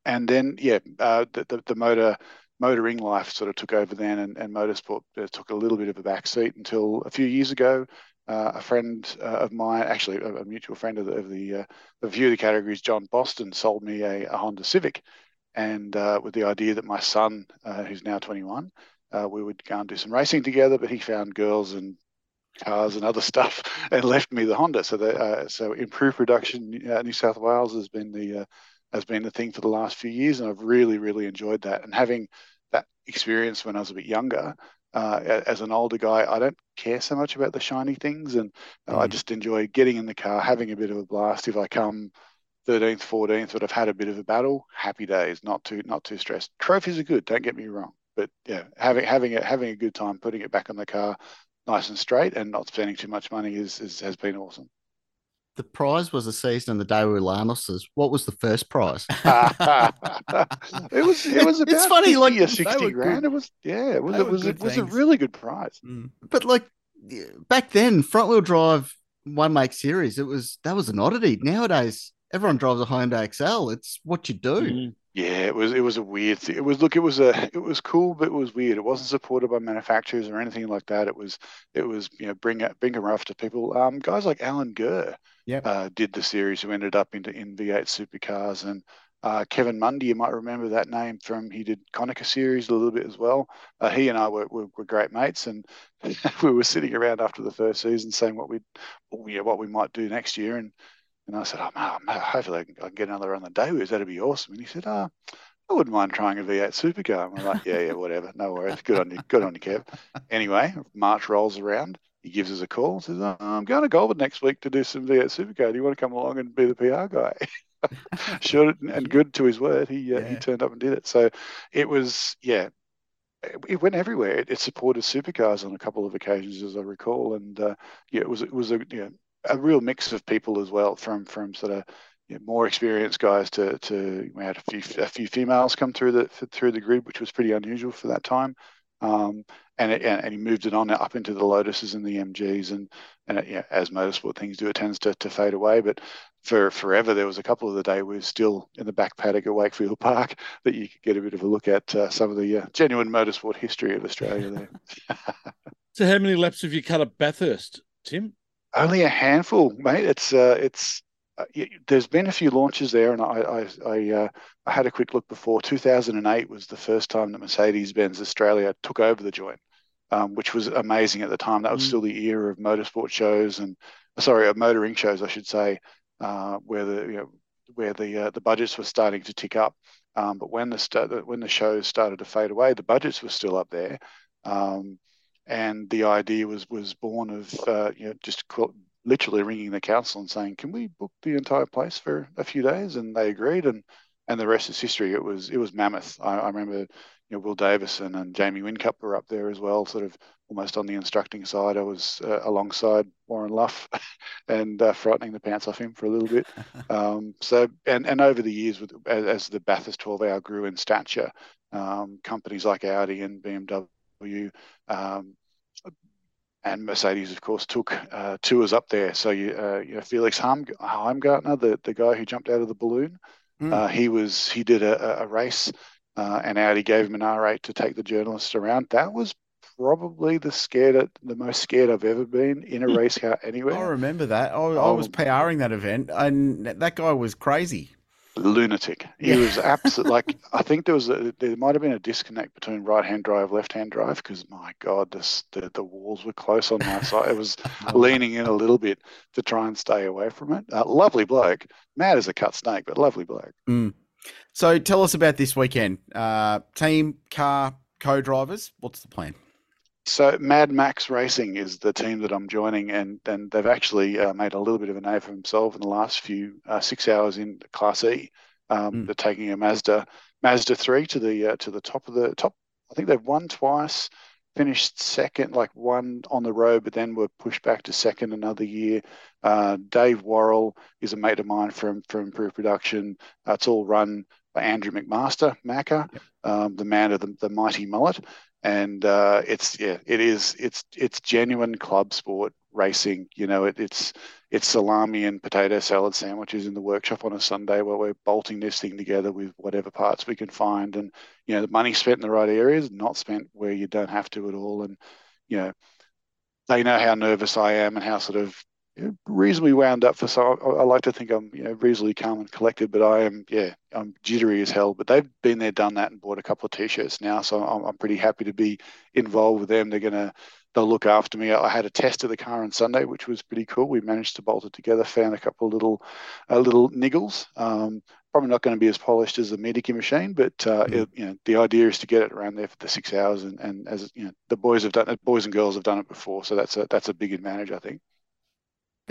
and then yeah, uh, the, the, the motor motoring life sort of took over then, and, and motorsport uh, took a little bit of a backseat until a few years ago. Uh, a friend uh, of mine, actually a, a, mutual friend of the, of the uh, a few of the categories, John Boston, sold me a, a Honda Civic, and uh, with the idea that my son, uh, who's now 21, uh, we would go and do some racing together. But he found girls and cars and other stuff and left me the Honda. So the uh, so improved production uh, New South Wales has been the uh, has been the thing for the last few years, and I've really really enjoyed that. And having that experience when I was a bit younger. Uh, as an older guy, I don't care so much about the shiny things, and mm. I just enjoy getting in the car, having a bit of a blast. If I come 13th, 14th, but I've had a bit of a battle, happy days, not too not too stressed. Trophies are good, don't get me wrong, but yeah, having having a, having a good time, putting it back on the car, nice and straight, and not spending too much money is, is has been awesome the prize was a season in the Daewoo Lanos's. What was the first prize? it was it was about it's funny, like sixty grand. Good. It was yeah, it was it was it was a really good prize. Mm. But like back then, front wheel drive one make series, it was that was an oddity. Nowadays, everyone drives a Hyundai Excel. It's what you do. Mm. Yeah, it was it was a weird thing. It was look, it was a it was cool, but it was weird. It wasn't supported by manufacturers or anything like that. It was it was you know bring bring a rough to people. Um, guys like Alan Gurr, yep. uh, did the series who ended up into in V8 supercars and. Uh, Kevin Mundy, you might remember that name from he did Konica series a little bit as well. Uh, he and I were, were, were, great mates, and we were sitting around after the first season saying what we, yeah, what we might do next year. And and I said, oh, man, hopefully I can, I can get another on the Daewoos. That'd be awesome. And he said, oh, I wouldn't mind trying a V8 supercar. And I'm like, yeah, yeah, whatever. No worries. Good on you. Good on you, Kev. Anyway, March rolls around. He gives us a call and says, oh, I'm going to Goulburn next week to do some V8 supercar. Do you want to come along and be the PR guy? sure and good to his word. He uh, yeah. he turned up and did it. So it was, yeah, it went everywhere. It, it, supported supercars on a couple of occasions, as I recall, and uh, yeah, it was it was a you know, a real mix of people as well, from from sort of you know, more experienced guys to to we had a few a few females come through the through the grid, which was pretty unusual for that time. Um, and, it, and he moved it on up into the Lotuses and the MGs, and and it, yeah, as motorsport things do, it tends to, to fade away. But for forever, there was a couple of the day we were still in the back paddock at Wakefield Park that you could get a bit of a look at uh, some of the uh, genuine motorsport history of Australia there. so, how many laps have you cut at Bathurst, Tim? Only a handful, mate. It's uh, it's uh, there's been a few launches there, and I I I, uh, I, had a quick look before. 2008 was the first time that Mercedes-Benz Australia took over the joint, um, which was amazing at the time. That was mm. still the era of motorsport shows and sorry, of motoring shows, I should say, uh, where the you know where the uh, the budgets were starting to tick up. Um, but when the st- when the shows started to fade away, the budgets were still up there. Um, and the idea was was born of uh, you know just literally ringing the council and saying, "Can we book the entire place for a few days?" And they agreed, and and the rest is history. It was it was mammoth. I, I remember you know Will Davison and Jamie Whincup were up there as well, sort of almost on the instructing side. I was uh, alongside Warren Luff and uh, frightening the pants off him for a little bit. Um, so and and over the years, with as, as the Bathurst 12 hour grew in stature, um, companies like Audi and BMW um, and Mercedes, of course, took uh, tours up there. So you, uh, you know, Felix Heim, Heimgartner, the, the guy who jumped out of the balloon, mm. uh, he was he did a, a race, uh, and Audi gave him an R8 to take the journalists around. That was probably the scared the most scared I've ever been in a hmm. race car anywhere. I remember that. I, I was oh. PRing that event, and that guy was crazy lunatic. He yeah. was absolutely like I think there was a, there might have been a disconnect between right hand drive, left hand drive because my God, this the, the walls were close on my side. It was leaning in a little bit to try and stay away from it. Uh, lovely bloke, mad as a cut snake, but lovely bloke. Mm. So tell us about this weekend. Uh, team, car, co-drivers. What's the plan? So Mad Max Racing is the team that I'm joining, and and they've actually uh, made a little bit of a name for themselves in the last few uh, six hours in Class E. Um, mm. They're taking a Mazda Mazda three to the uh, to the top of the top. I think they've won twice, finished second, like one on the road, but then were pushed back to second another year. Uh, Dave Worrell is a mate of mine from from Improved Production. Uh, it's all run by Andrew McMaster, Macca, yep. um, the man of the, the mighty mullet and uh, it's yeah, it is it's it's genuine club sport racing. You know, it, it's it's salami and potato salad sandwiches in the workshop on a Sunday where we're bolting this thing together with whatever parts we can find, and you know, the money spent in the right areas, not spent where you don't have to at all, and you know, they know how nervous I am and how sort of reasonably wound up for so I, I, like to think I'm you know reasonably calm and collected, but I am yeah I'm jittery as hell. But they've been there, done that, and bought a couple of t-shirts now, so I'm, I'm pretty happy to be involved with them. They're gonna they'll look after me. I had a test of the car on Sunday, which was pretty cool. We managed to bolt it together, found a couple of little uh, little niggles. Um, probably not going to be as polished as the Meineke machine, but uh, mm. it, you know the idea is to get it around there for the six hours, and, and as you know, the boys have done it, boys and girls have done it before, so that's a that's a big advantage, I think.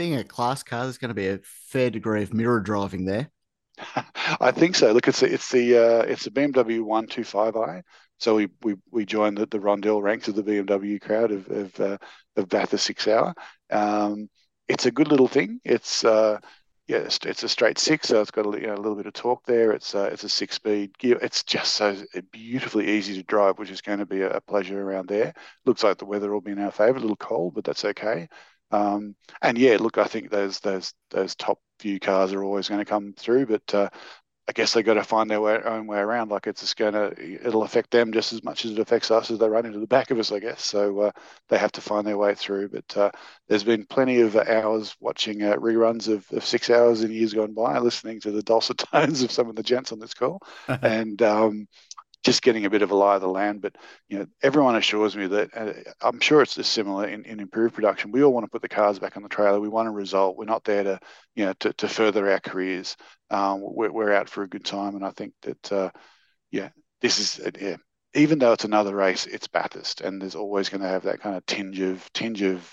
Being a class car, there's going to be a fair degree of mirror driving there. I think so. Look, it's the, it's the uh, it's the BMW 125i. So we we we joined the, the Rondell ranks of the BMW crowd of of, uh, of Bathurst Six Hour. Um, it's a good little thing. It's uh, yeah, it's, a straight six, so it's got a, you know, a little bit of torque there. It's uh, it's a six speed gear. It's just so beautifully easy to drive, which is going to be a, pleasure around there. Looks like the weather will be in our favour. A little cold, but that's okay. Um, and yeah, look, I think those those those top few cars are always going to come through, but uh, I guess they've got to find their way, own way around. Like it's just going to, it'll affect them just as much as it affects us as they run into the back of us, I guess. So uh, they have to find their way through. But uh, there's been plenty of hours watching uh, reruns of, of, six hours in years gone by, listening to the dulcet tones of some of the gents on this call, and um, just getting a bit of a lie of the land. But you know, everyone assures me that uh, I'm sure it's similar in, in improved production. We all want to put the cars back on the trailer. We want a result. We're not there to you know to, to further our careers. Um, we're, we're out for a good time, and I think that uh, yeah, this is uh, yeah. Even though it's another race, it's Bathurst, and there's always going to have that kind of tinge of tinge of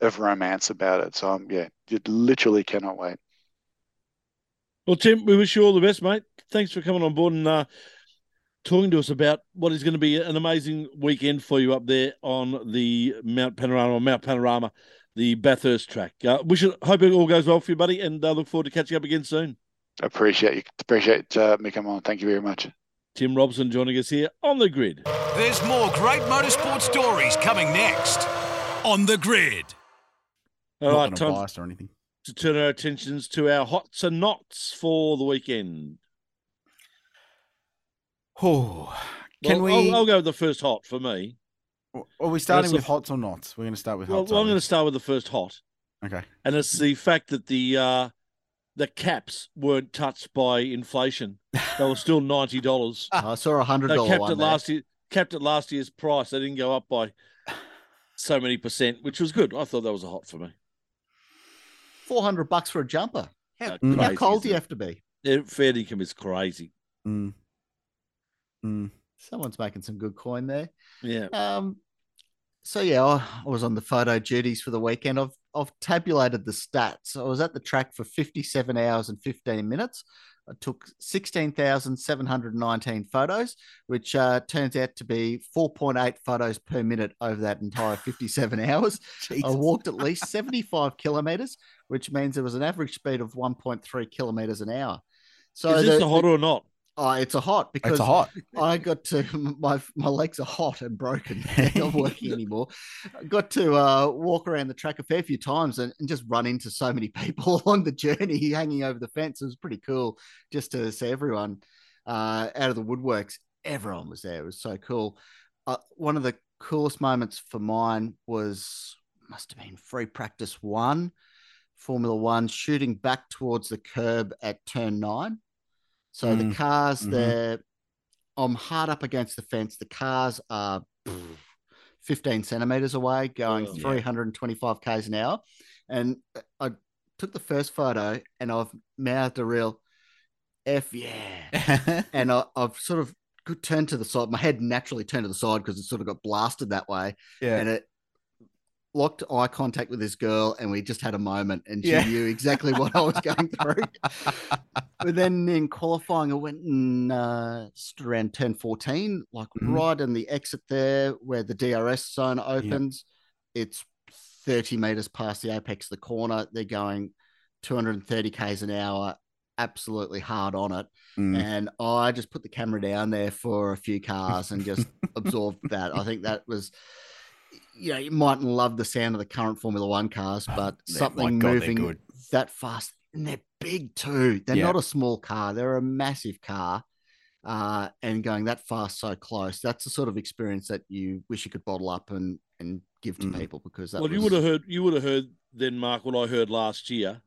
of romance about it. So um, yeah, you literally cannot wait. Well, Tim, we wish you all the best, mate. Thanks for coming on board and uh, talking to us about what is going to be an amazing weekend for you up there on the Mount Panorama, Mount Panorama, the Bathurst track. Uh, we should hope it all goes well for you, buddy, and uh, look forward to catching up again soon. Appreciate you. Appreciate uh, me coming on. Thank you very much. Tim Robson joining us here on the grid. There's more great motorsport stories coming next on the grid. All right, time or anything. to turn our attentions to our hots and nots for the weekend. Oh, can well, we? I'll, I'll, go with the first hot for me. Are we starting with hots or not? We're going to start with hots. Well, I'm going to start with the first hot. Okay. And it's the fact that the uh, the caps weren't touched by inflation. They were still ninety dollars. I saw a hundred dollar one. At last year, capped at last year's price. They didn't go up by so many percent, which was good. I thought that was a hot for me. Four hundred bucks for a jumper. How, uh, how cold do you have to be? Yeah, fair income is crazy. Mm. Mm. Someone's making some good coin there. Yeah. Um. So yeah, I, I was on the photo duties for the weekend. I've I've tabulated the stats. I was at the track for 57 hours and 15 minutes. I took 16,719 photos, which uh, turns out to be 4.8 photos per minute over that entire 57 hours. I walked at least 75 kilometers, which means there was an average speed of 1.3 kilometers an hour. So is this the, hot or not? Oh, it's a hot because it's a hot. I got to my my legs are hot and broken. They're not working anymore. I got to uh, walk around the track a fair few times and, and, just run into so many people along the journey, hanging over the fence. It was pretty cool just to see everyone uh, out of the woodworks. Everyone was there. It was so cool. Uh, one of the coolest moments for mine was must have been free practice one, Formula One, shooting back towards the curb at turn nine so mm. the cars, mm-hmm. they're I'm hard up against the fence. The cars are 15 centimeters away, going oh, 325 yeah. k's an hour. And I took the first photo and I've mouthed a real F yeah. and I, have sort of turned to the side. My head naturally turned to the side because it sort of got blasted that way. Yeah. And it locked eye contact with this girl and we just had a moment and she yeah. knew exactly what I was going through. but then in qualifying, I went and uh, stood around turn 14, like mm-hmm. right in the exit there where the DRS zone opens. Yep. It's 30 meters past the apex of the corner. They're going 230 Ks an hour, absolutely hard on it. Mm. And I just put the camera down there for a few cars and just absorbed that. I think that was you know, you mightn't love the sound of the current Formula One cars, oh, but something God, moving that fast, and they're big too. They're yeah. not a small car; they're a massive car, uh, and going that fast so close. That's the sort of experience that you wish you could bottle up and and give to mm. people because that. Well, was... you would have heard you would have heard then, Mark, what I heard last year,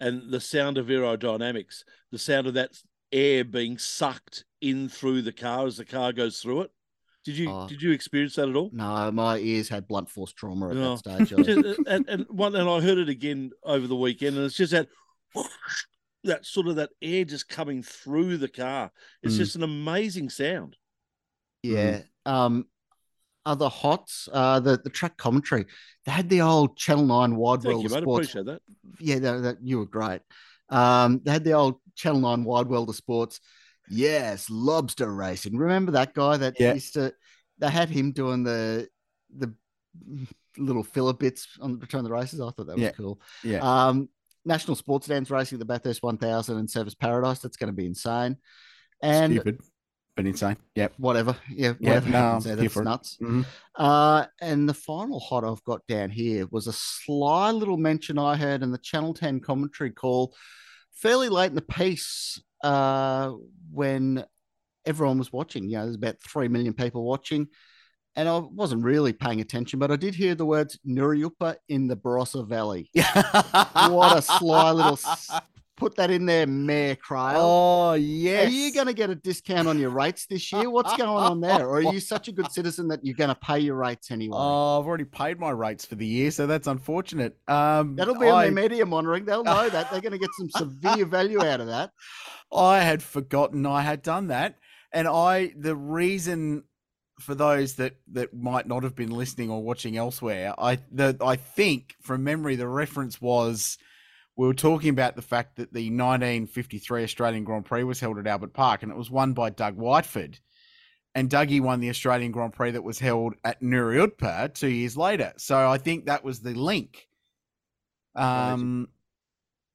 and the sound of aerodynamics, the sound of that air being sucked in through the car as the car goes through it Did you Oh. did you experience that at all? No, my ears had blunt force trauma at No. that stage. Was- Just- and, and one, and I heard it again over the weekend, and it's just that that sort of that air just coming through the car. It's Mm. just an amazing sound. Yeah. Um, other hots, uh, the the track commentary. They had the old Channel Nine Wide Thank World you, of mate. Sports. Appreciate that. Yeah, that, that you were great. Um, they had the old Channel Nine Wide World of Sports. Yes, lobster racing. Remember that guy that Yeah. used to? They had him doing the the little filler bits on between the races. I thought that was Yeah. cool. Yeah. Um, National Sports Dance Racing, the Bathurst 1000 and Surfers Paradise. That's going to be insane. And Stupid, but insane. Yep. whatever. Yeah, Yeah, no, there, that's nuts. Mhm. Uh, and the final hot I've got down here was a sly little mention I heard in the Channel 10 commentary call fairly late in the piece uh, when everyone was watching. You know, there's about 3 million people watching. And I wasn't really paying attention, but I did hear the words Nuriootpa in the Barossa Valley. What a sly little s- put that in there, Mayor Craill. Oh yes. Are you going to get a discount on your rates this year? What's going on there? Or are you such a good citizen that you're going to pay your rates anyway? Oh, I've already paid my rates for the year, so that's unfortunate. Um, That'll be on I, their media monitoring. They'll know that. They're going to get some severe value out of that. I had forgotten I had done that, and I the reason for those that that might not have been listening or watching elsewhere, I the I think from memory the reference was we were talking about the fact that the 1953 Australian Grand Prix was held at Albert Park, and it was won by Doug Whiteford. And Dougie won the Australian Grand Prix that was held at Nuriootpa two years later. So I think that was the link. Um,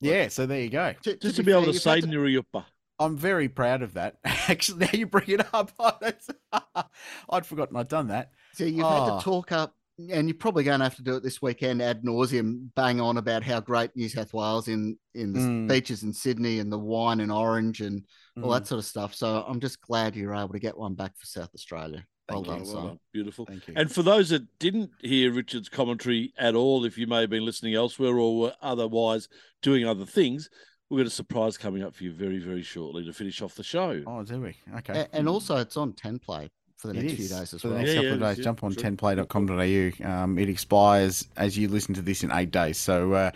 yeah. So there you go. Just to be able to say had to- Nuriootpa. I'm very proud of that. Actually, now you bring it up, that's, I'd forgotten I'd done that. So you've had Oh. to talk up, and you're probably going to have to do it this weekend ad nauseum, bang on about how great New South Wales in in the Mm. beaches in Sydney and the wine and orange and all Mm, that sort of stuff. So I'm just glad you're able to get one back for South Australia. Well Thank you. done, well done. Beautiful. Thank you. And for those that didn't hear Richard's commentary at all, if you may have been listening elsewhere or were otherwise doing other things, we've got a surprise coming up for you very, very shortly to finish off the show. oh, do we? Okay. A- And also, it's on 10 play for the It next few days as For the well. next Yeah, couple of days, yeah, jump on true. 10play.com.au. Um, it expires as you listen to this in eight days. So uh,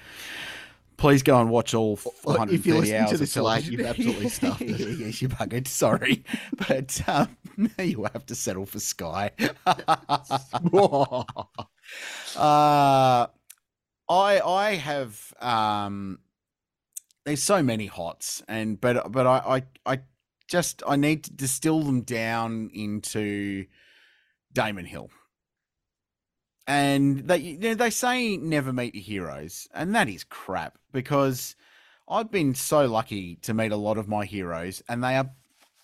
please go and watch all Or 130 if you're listening to hours of this late, you've absolutely stuffed it. yes, you buggered. Sorry. But um, you have to settle for Sky. Uh, I I have um, there's so many hots, and but but I I I just I need to distill them down into Damon Hill. And they you know, they say never meet your heroes, and that is crap because I've been so lucky to meet a lot of my heroes, and they are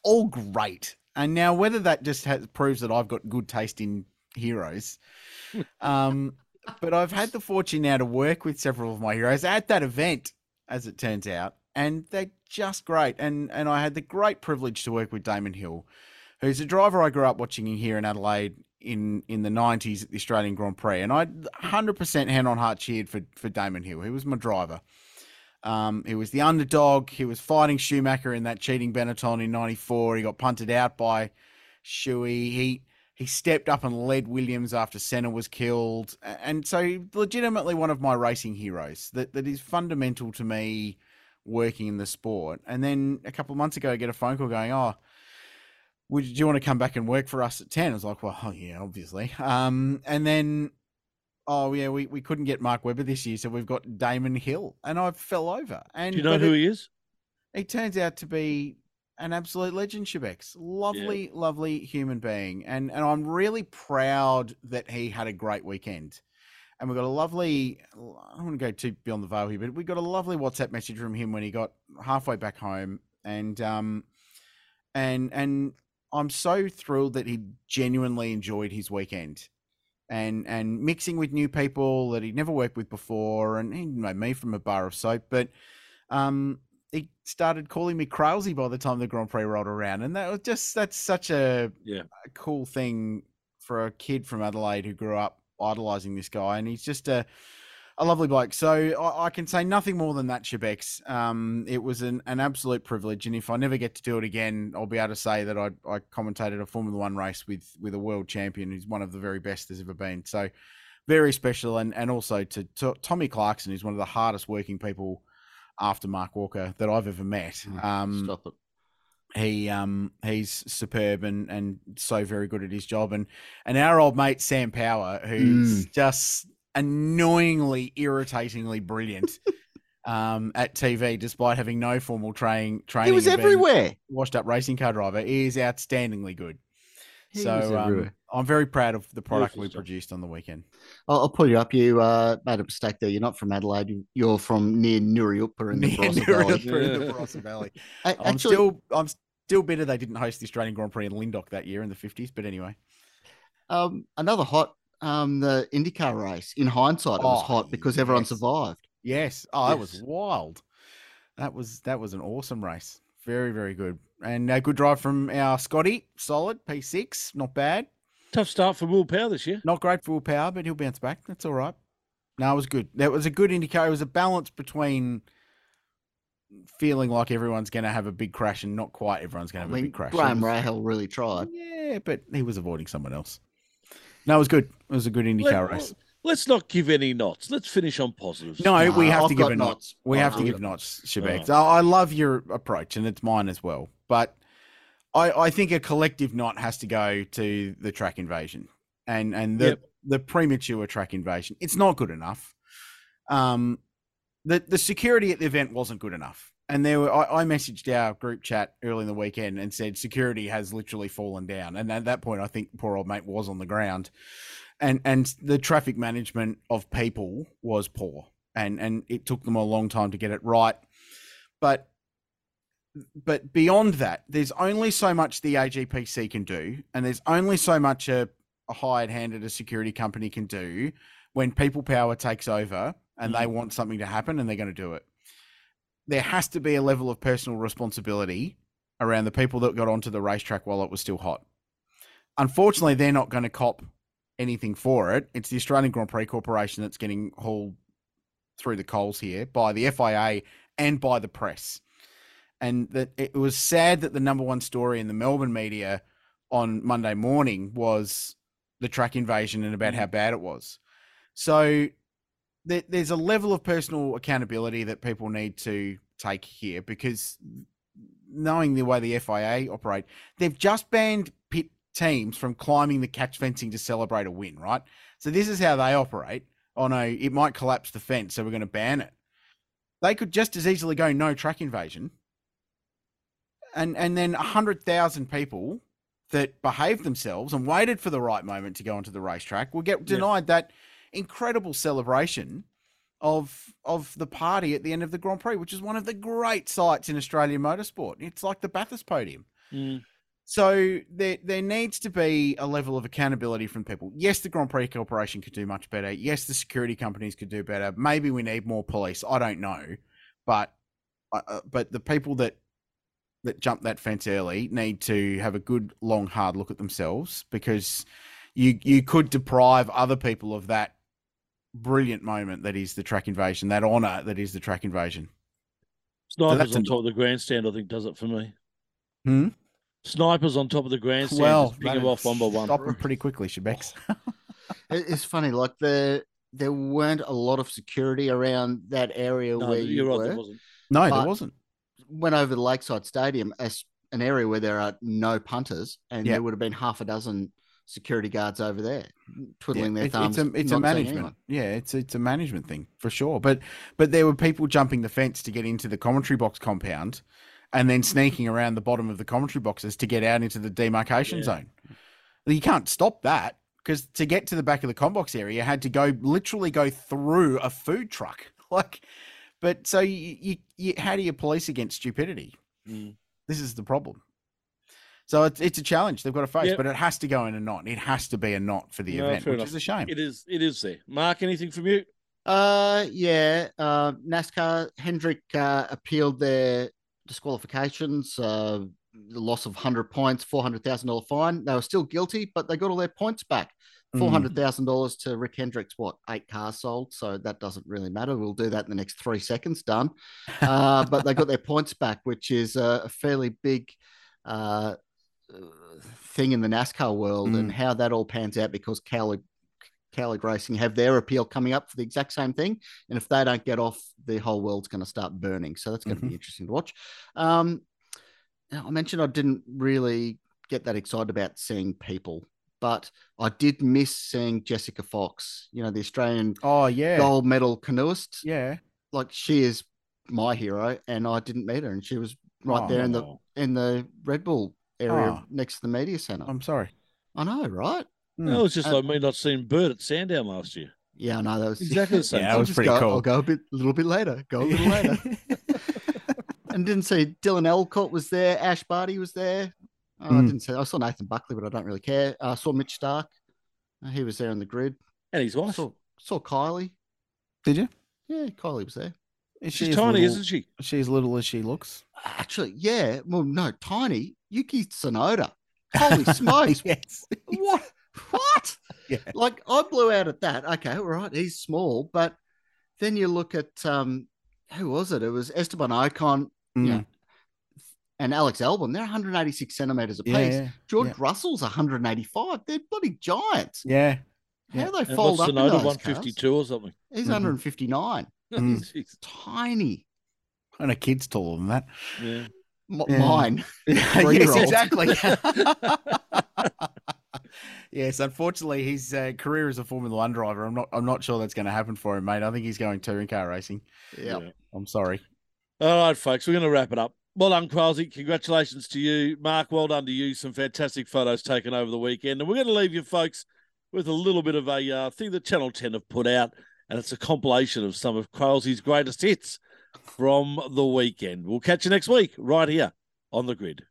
all great. And now whether that just has, proves that I've got good taste in heroes, um, but I've had the fortune now to work with several of my heroes at that event, as it turns out, and they're just great. And and I had the great privilege to work with Damon Hill, who's a driver I grew up watching here in Adelaide in in the nineties at the Australian Grand Prix, and I hundred percent hand on heart cheered for for Damon Hill. He was my driver. Um, he was the underdog. He was fighting Schumacher in that cheating Benetton in '94. He got punted out by Shuey. He he stepped up and led Williams after Senna was killed, and so legitimately one of my racing heroes. That that is fundamental to me working in the sport. And then a couple of months ago, I get a phone call going, "Oh, would do you want to come back and work for us at 10? I was like, "Well, oh, yeah, obviously." Um, and then oh yeah, we, we couldn't get Mark Webber this year, so we've got Damon Hill, and I fell over. And Do you know who it- he is? he turns out to be an absolute legend, Shebex. Lovely, lovely human being. And and I'm really proud that he had a great weekend. And we got a lovely I don't want to go too beyond the veil here, but we got a lovely WhatsApp message from him when he got halfway back home. And um and and I'm so thrilled that he genuinely enjoyed his weekend. And and mixing with new people that he'd never worked with before, and he know me from a bar of soap, but um he started calling me Crailsy by the time the Grand Prix rolled around, and that was just that's such a, Yeah. a cool thing for a kid from Adelaide who grew up idolizing this guy, and he's just a a lovely bloke. So I, I, can say nothing more than that, Shebex. Um, it was an, an absolute privilege, and if I never get to do it again, I'll be able to say that I, I commentated a Formula One race with with a world champion who's one of the very best there's ever been. So very special, and and also to, to Tommy Clarkson, who's one of the hardest working people after Mark Walker that I've ever met. Mm, Um, Stop it. He um he's superb and and so very good at his job. And and our old mate Sam Power who's just annoyingly irritatingly brilliant um at TV despite having no formal training training He was everywhere. washed up racing car driver is outstandingly good He so um. I'm very proud of the product Beautiful we stuff. produced on the weekend I'll, I'll pull you up. You uh, made a mistake there. You're not from Adelaide. You- You're from near Nuriootpa in the Near Barossa Valley. Nuriootpa in the Barossa Valley A- I'm Actually, still I'm still bitter they didn't host the Australian Grand Prix in Lyndoch that year in the 50s but anyway um, another hot um, the IndyCar race. In hindsight, it was Oh, hot because everyone yes. survived. Yes. Oh, that was wild. That was that was an awesome race. Very very good. And a good drive from our Scotty. Solid P6. Not bad. Tough start for Will Power this year. Not great for Will Power, but he'll bounce back. That's all right. No, it was good. That was a good indicator. It was a balance between feeling like everyone's going to have a big crash and not quite everyone's going to have a mean, big crash. It Graham was- Rahal really tried. Yeah, but he was avoiding someone else. No, it was good. It was a good IndyCar race. Let's not give any knots. Let's finish on positives. No, we have I've to give a nod. knots. We I've have to got give knots. knots, Shebex. I I love your approach, and it's mine as well. But I, I think a collective knot has to go to the track invasion and and the Yep. the premature track invasion. It's not good enough. Um, the the security at the event wasn't good enough. And there were, I, I messaged our group chat early in the weekend and said security has literally fallen down. And at that point, I think poor old mate was on the ground, and and the traffic management of people was poor, and and it took them a long time to get it right. But but beyond that, there's only so much the AGPC can do, and there's only so much a, a hired hand at a security company can do when people power takes over and they mm-hmm. want something to happen and they're going to do it. There has to be a level of personal responsibility around the people that got onto the racetrack while it was still hot. Unfortunately, they're not going to cop anything for it. It's the Australian Grand Prix Corporation that's getting hauled through the coals here by the FIA and by the press. And that it was sad that the number one story in the Melbourne media on Monday morning was the track invasion and about mm. how bad it was. So there, there's a level of personal accountability that people need to take here because knowing the way the FIA operate, they've just banned pit teams from climbing the catch fencing to celebrate a win, right? So this is how they operate. Oh no, it might collapse the fence, so we're going to ban it. They could just as easily go no track invasion, and and then a hundred thousand people that behaved themselves and waited for the right moment to go onto the racetrack will get Yeah. denied that incredible celebration of of the party at the end of the Grand Prix, which is one of the great sights in Australian motorsport. It's like the Bathurst podium. Mm. So there there needs to be a level of accountability from people. Yes, the Grand Prix Corporation could do much better. Yes, the security companies could do better. Maybe we need more police. I don't know, but uh, uh, but the people that that jump that fence early need to have a good long hard look at themselves because you you could deprive other people of that brilliant moment that is the track invasion, that honor that is the track invasion. Snipers that's on an- top of the grandstand, I think, does it for me. Hmm? Snipers on top of the grandstand, Well, just pick them off one by one. Stop them pretty quickly, Shebex. It- It's funny, like the there weren't a lot of security around that area No, where you're you right, were. there wasn't. no, But- there wasn't. Went over the Lakeside Stadium, as an area where there are no punters, and Yeah. there would have been half a dozen security guards over there twiddling Yeah, their thumbs. it's a it's a management. Yeah, it's it's a management thing for sure. But but there were people jumping the fence to get into the commentary box compound, and then sneaking around the bottom of the commentary boxes to get out into the demarcation Yeah. zone. You can't stop that because to get to the back of the combox area, you had to go literally go through a food truck. Like, but so you, you, you how do you police against stupidity? Mm. This is the problem. So it's it's a challenge they've got to face, Yep. but it has to go in a knot. It has to be a knot for the No, event, fair which enough. is a shame. It is. It is there. Mark, anything from you? Uh, yeah. Uh, NASCAR Hendrick uh, appealed their disqualifications. Uh, the loss of hundred points, four hundred thousand dollar fine. They were still guilty, but they got all their points back Four hundred thousand dollars to Rick Hendricks. What eight cars sold? So that doesn't really matter. We'll do that in the next three seconds. Done. Uh, but they got their points back, which is a fairly big uh, thing in the NASCAR world, Mm. and how that all pans out because Kaulig Kaulig Racing have their appeal coming up for the exact same thing, and if they don't get off, the whole world's going to start burning. So that's going to Mhm. be interesting to watch. Um, I mentioned I didn't really get that excited about seeing people, but I did miss seeing Jessica Fox. You know, the Australian Oh yeah, gold medal canoeist. yeah. Like she is my hero, and I didn't meet her, and she was right Oh, there in the in the Red Bull area Oh. next to the media center. I'm sorry. I know, right? Mm. That was just Uh, like me not seeing Bird at Sandown last year. Yeah, I know that was Exactly the same. Yeah, that I'll was just pretty go, cool. I'll go a bit, a little bit later. Go a little later. and didn't see Dylan Alcott was there. Ash Barty was there. Oh, I Mm. didn't see. I saw Nathan Buckley, but I don't really care. I saw Mitch Starc. Uh, he was there on the grid. And his wife. Saw saw Kylie. Did you? Yeah, Kylie was there. Is She's she tiny, little- isn't she? She's as little as she looks. Actually, yeah. Well, no, tiny. Yuki Tsunoda. Holy smokes! yes. what? What? Yeah. Like I blew out at that. Okay, all right, he's small, but then you look at um, who was it? It was Esteban Ocon Mm. Yeah. And Alex Albon. They're 186 centimeters apiece. Yeah. Yeah. George yeah. Russell's 185. They're bloody giants. yeah. How Yeah. do they And fold what's up? the in note of those 152 or something? Cars? He's Mhm. 159. Mm. Jeez. Tiny. And a kid's taller than that. Yeah. M- Yeah. Mine. yes, exactly. yes, unfortunately, his uh, career as a Formula One driver, I'm not. I'm not sure that's going to happen for him, mate. I think he's going touring car racing. Yeah. I'm sorry. All right, folks, we're going to wrap it up. Well done, Qualsy. Congratulations to you. Mark, well done to you. Some fantastic photos taken over the weekend. And we're going to leave you, folks, with a little bit of a uh, thing that Channel 10 have put out. And it's a compilation of some of Qualsy's greatest hits from the weekend. We'll catch you next week, right here on the grid.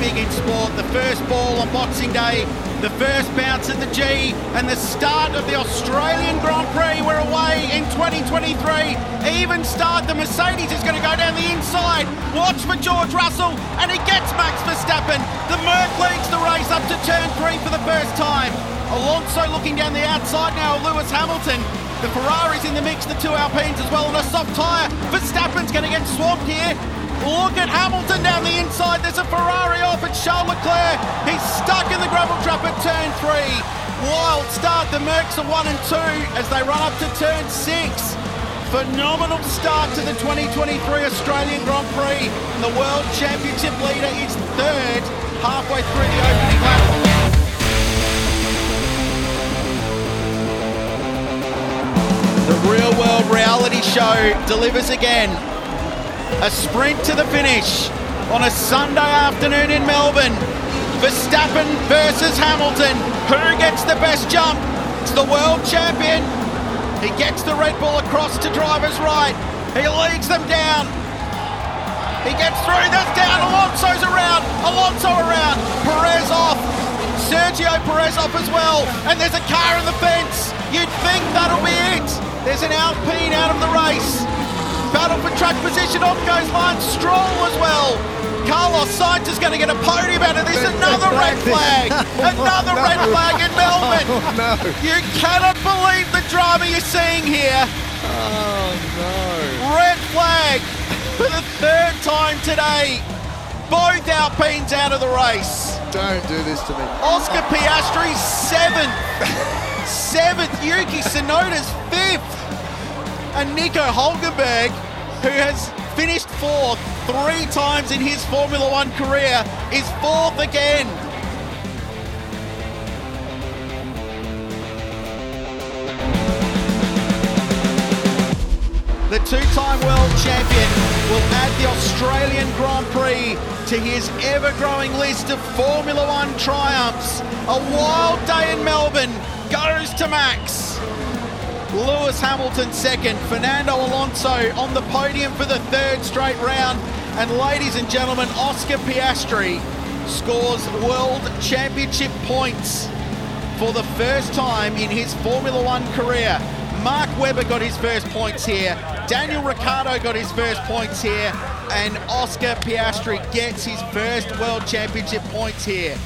Big in sport. The first ball on Boxing Day, the first bounce at the G, and the start of the Australian Grand Prix. We're away in 2023. Even start. The Mercedes is going to go down the inside. Watch for George Russell, and he gets Max Verstappen. The Merc leads the race up to turn three for the first time. Alonso looking down the outside now Lewis Hamilton. The Ferrari's in the mix, the two Alpines as well, and a soft tyre. Verstappen's going to get swamped here. Look at Hamilton down the inside. There's a Ferrari off at Charles Leclerc. He's stuck in the gravel trap at turn three. Wild start. The Mercs are one and two as they run up to turn six. Phenomenal start to the 2023 Australian Grand Prix. And the World Championship leader is third halfway through the opening lap. The real world reality show delivers again. A sprint to the finish on a Sunday afternoon in Melbourne. Verstappen versus Hamilton. Who gets the best jump? It's the world champion. He gets the Red Bull across to driver's right. He leads them down. He gets through. That's down. Alonso's around. Alonso around. Perez off. Sergio Perez off as well. And there's a car in the fence. You'd think that'll be it. There's an Alpine out of the race. Battle for track position. Off goes Lance Stroll as well. Carlos Sainz is going to get a podium out of this. Another red flag. Oh, Another red flag in Melbourne. Oh, no. You cannot believe the drama you're seeing here. Oh no. Red flag for the third time today. Both Alpines out of the race. Don't do this to me. Oscar Piastri seventh. seventh. Yuki Tsunoda's fifth. And Nico Hulkenberg, who has finished fourth three times in his Formula One career, is fourth again. The two-time world champion will add the Australian Grand Prix to his ever-growing list of Formula One triumphs. A wild day in Melbourne goes to Max. Lewis Hamilton second, Fernando Alonso on the podium for the third straight round. And ladies and gentlemen, Oscar Piastri scores world championship points for the first time in his Formula One career. Mark Webber got his first points here. Daniel Ricciardo got his first points here. And Oscar Piastri gets his first World Championship points here.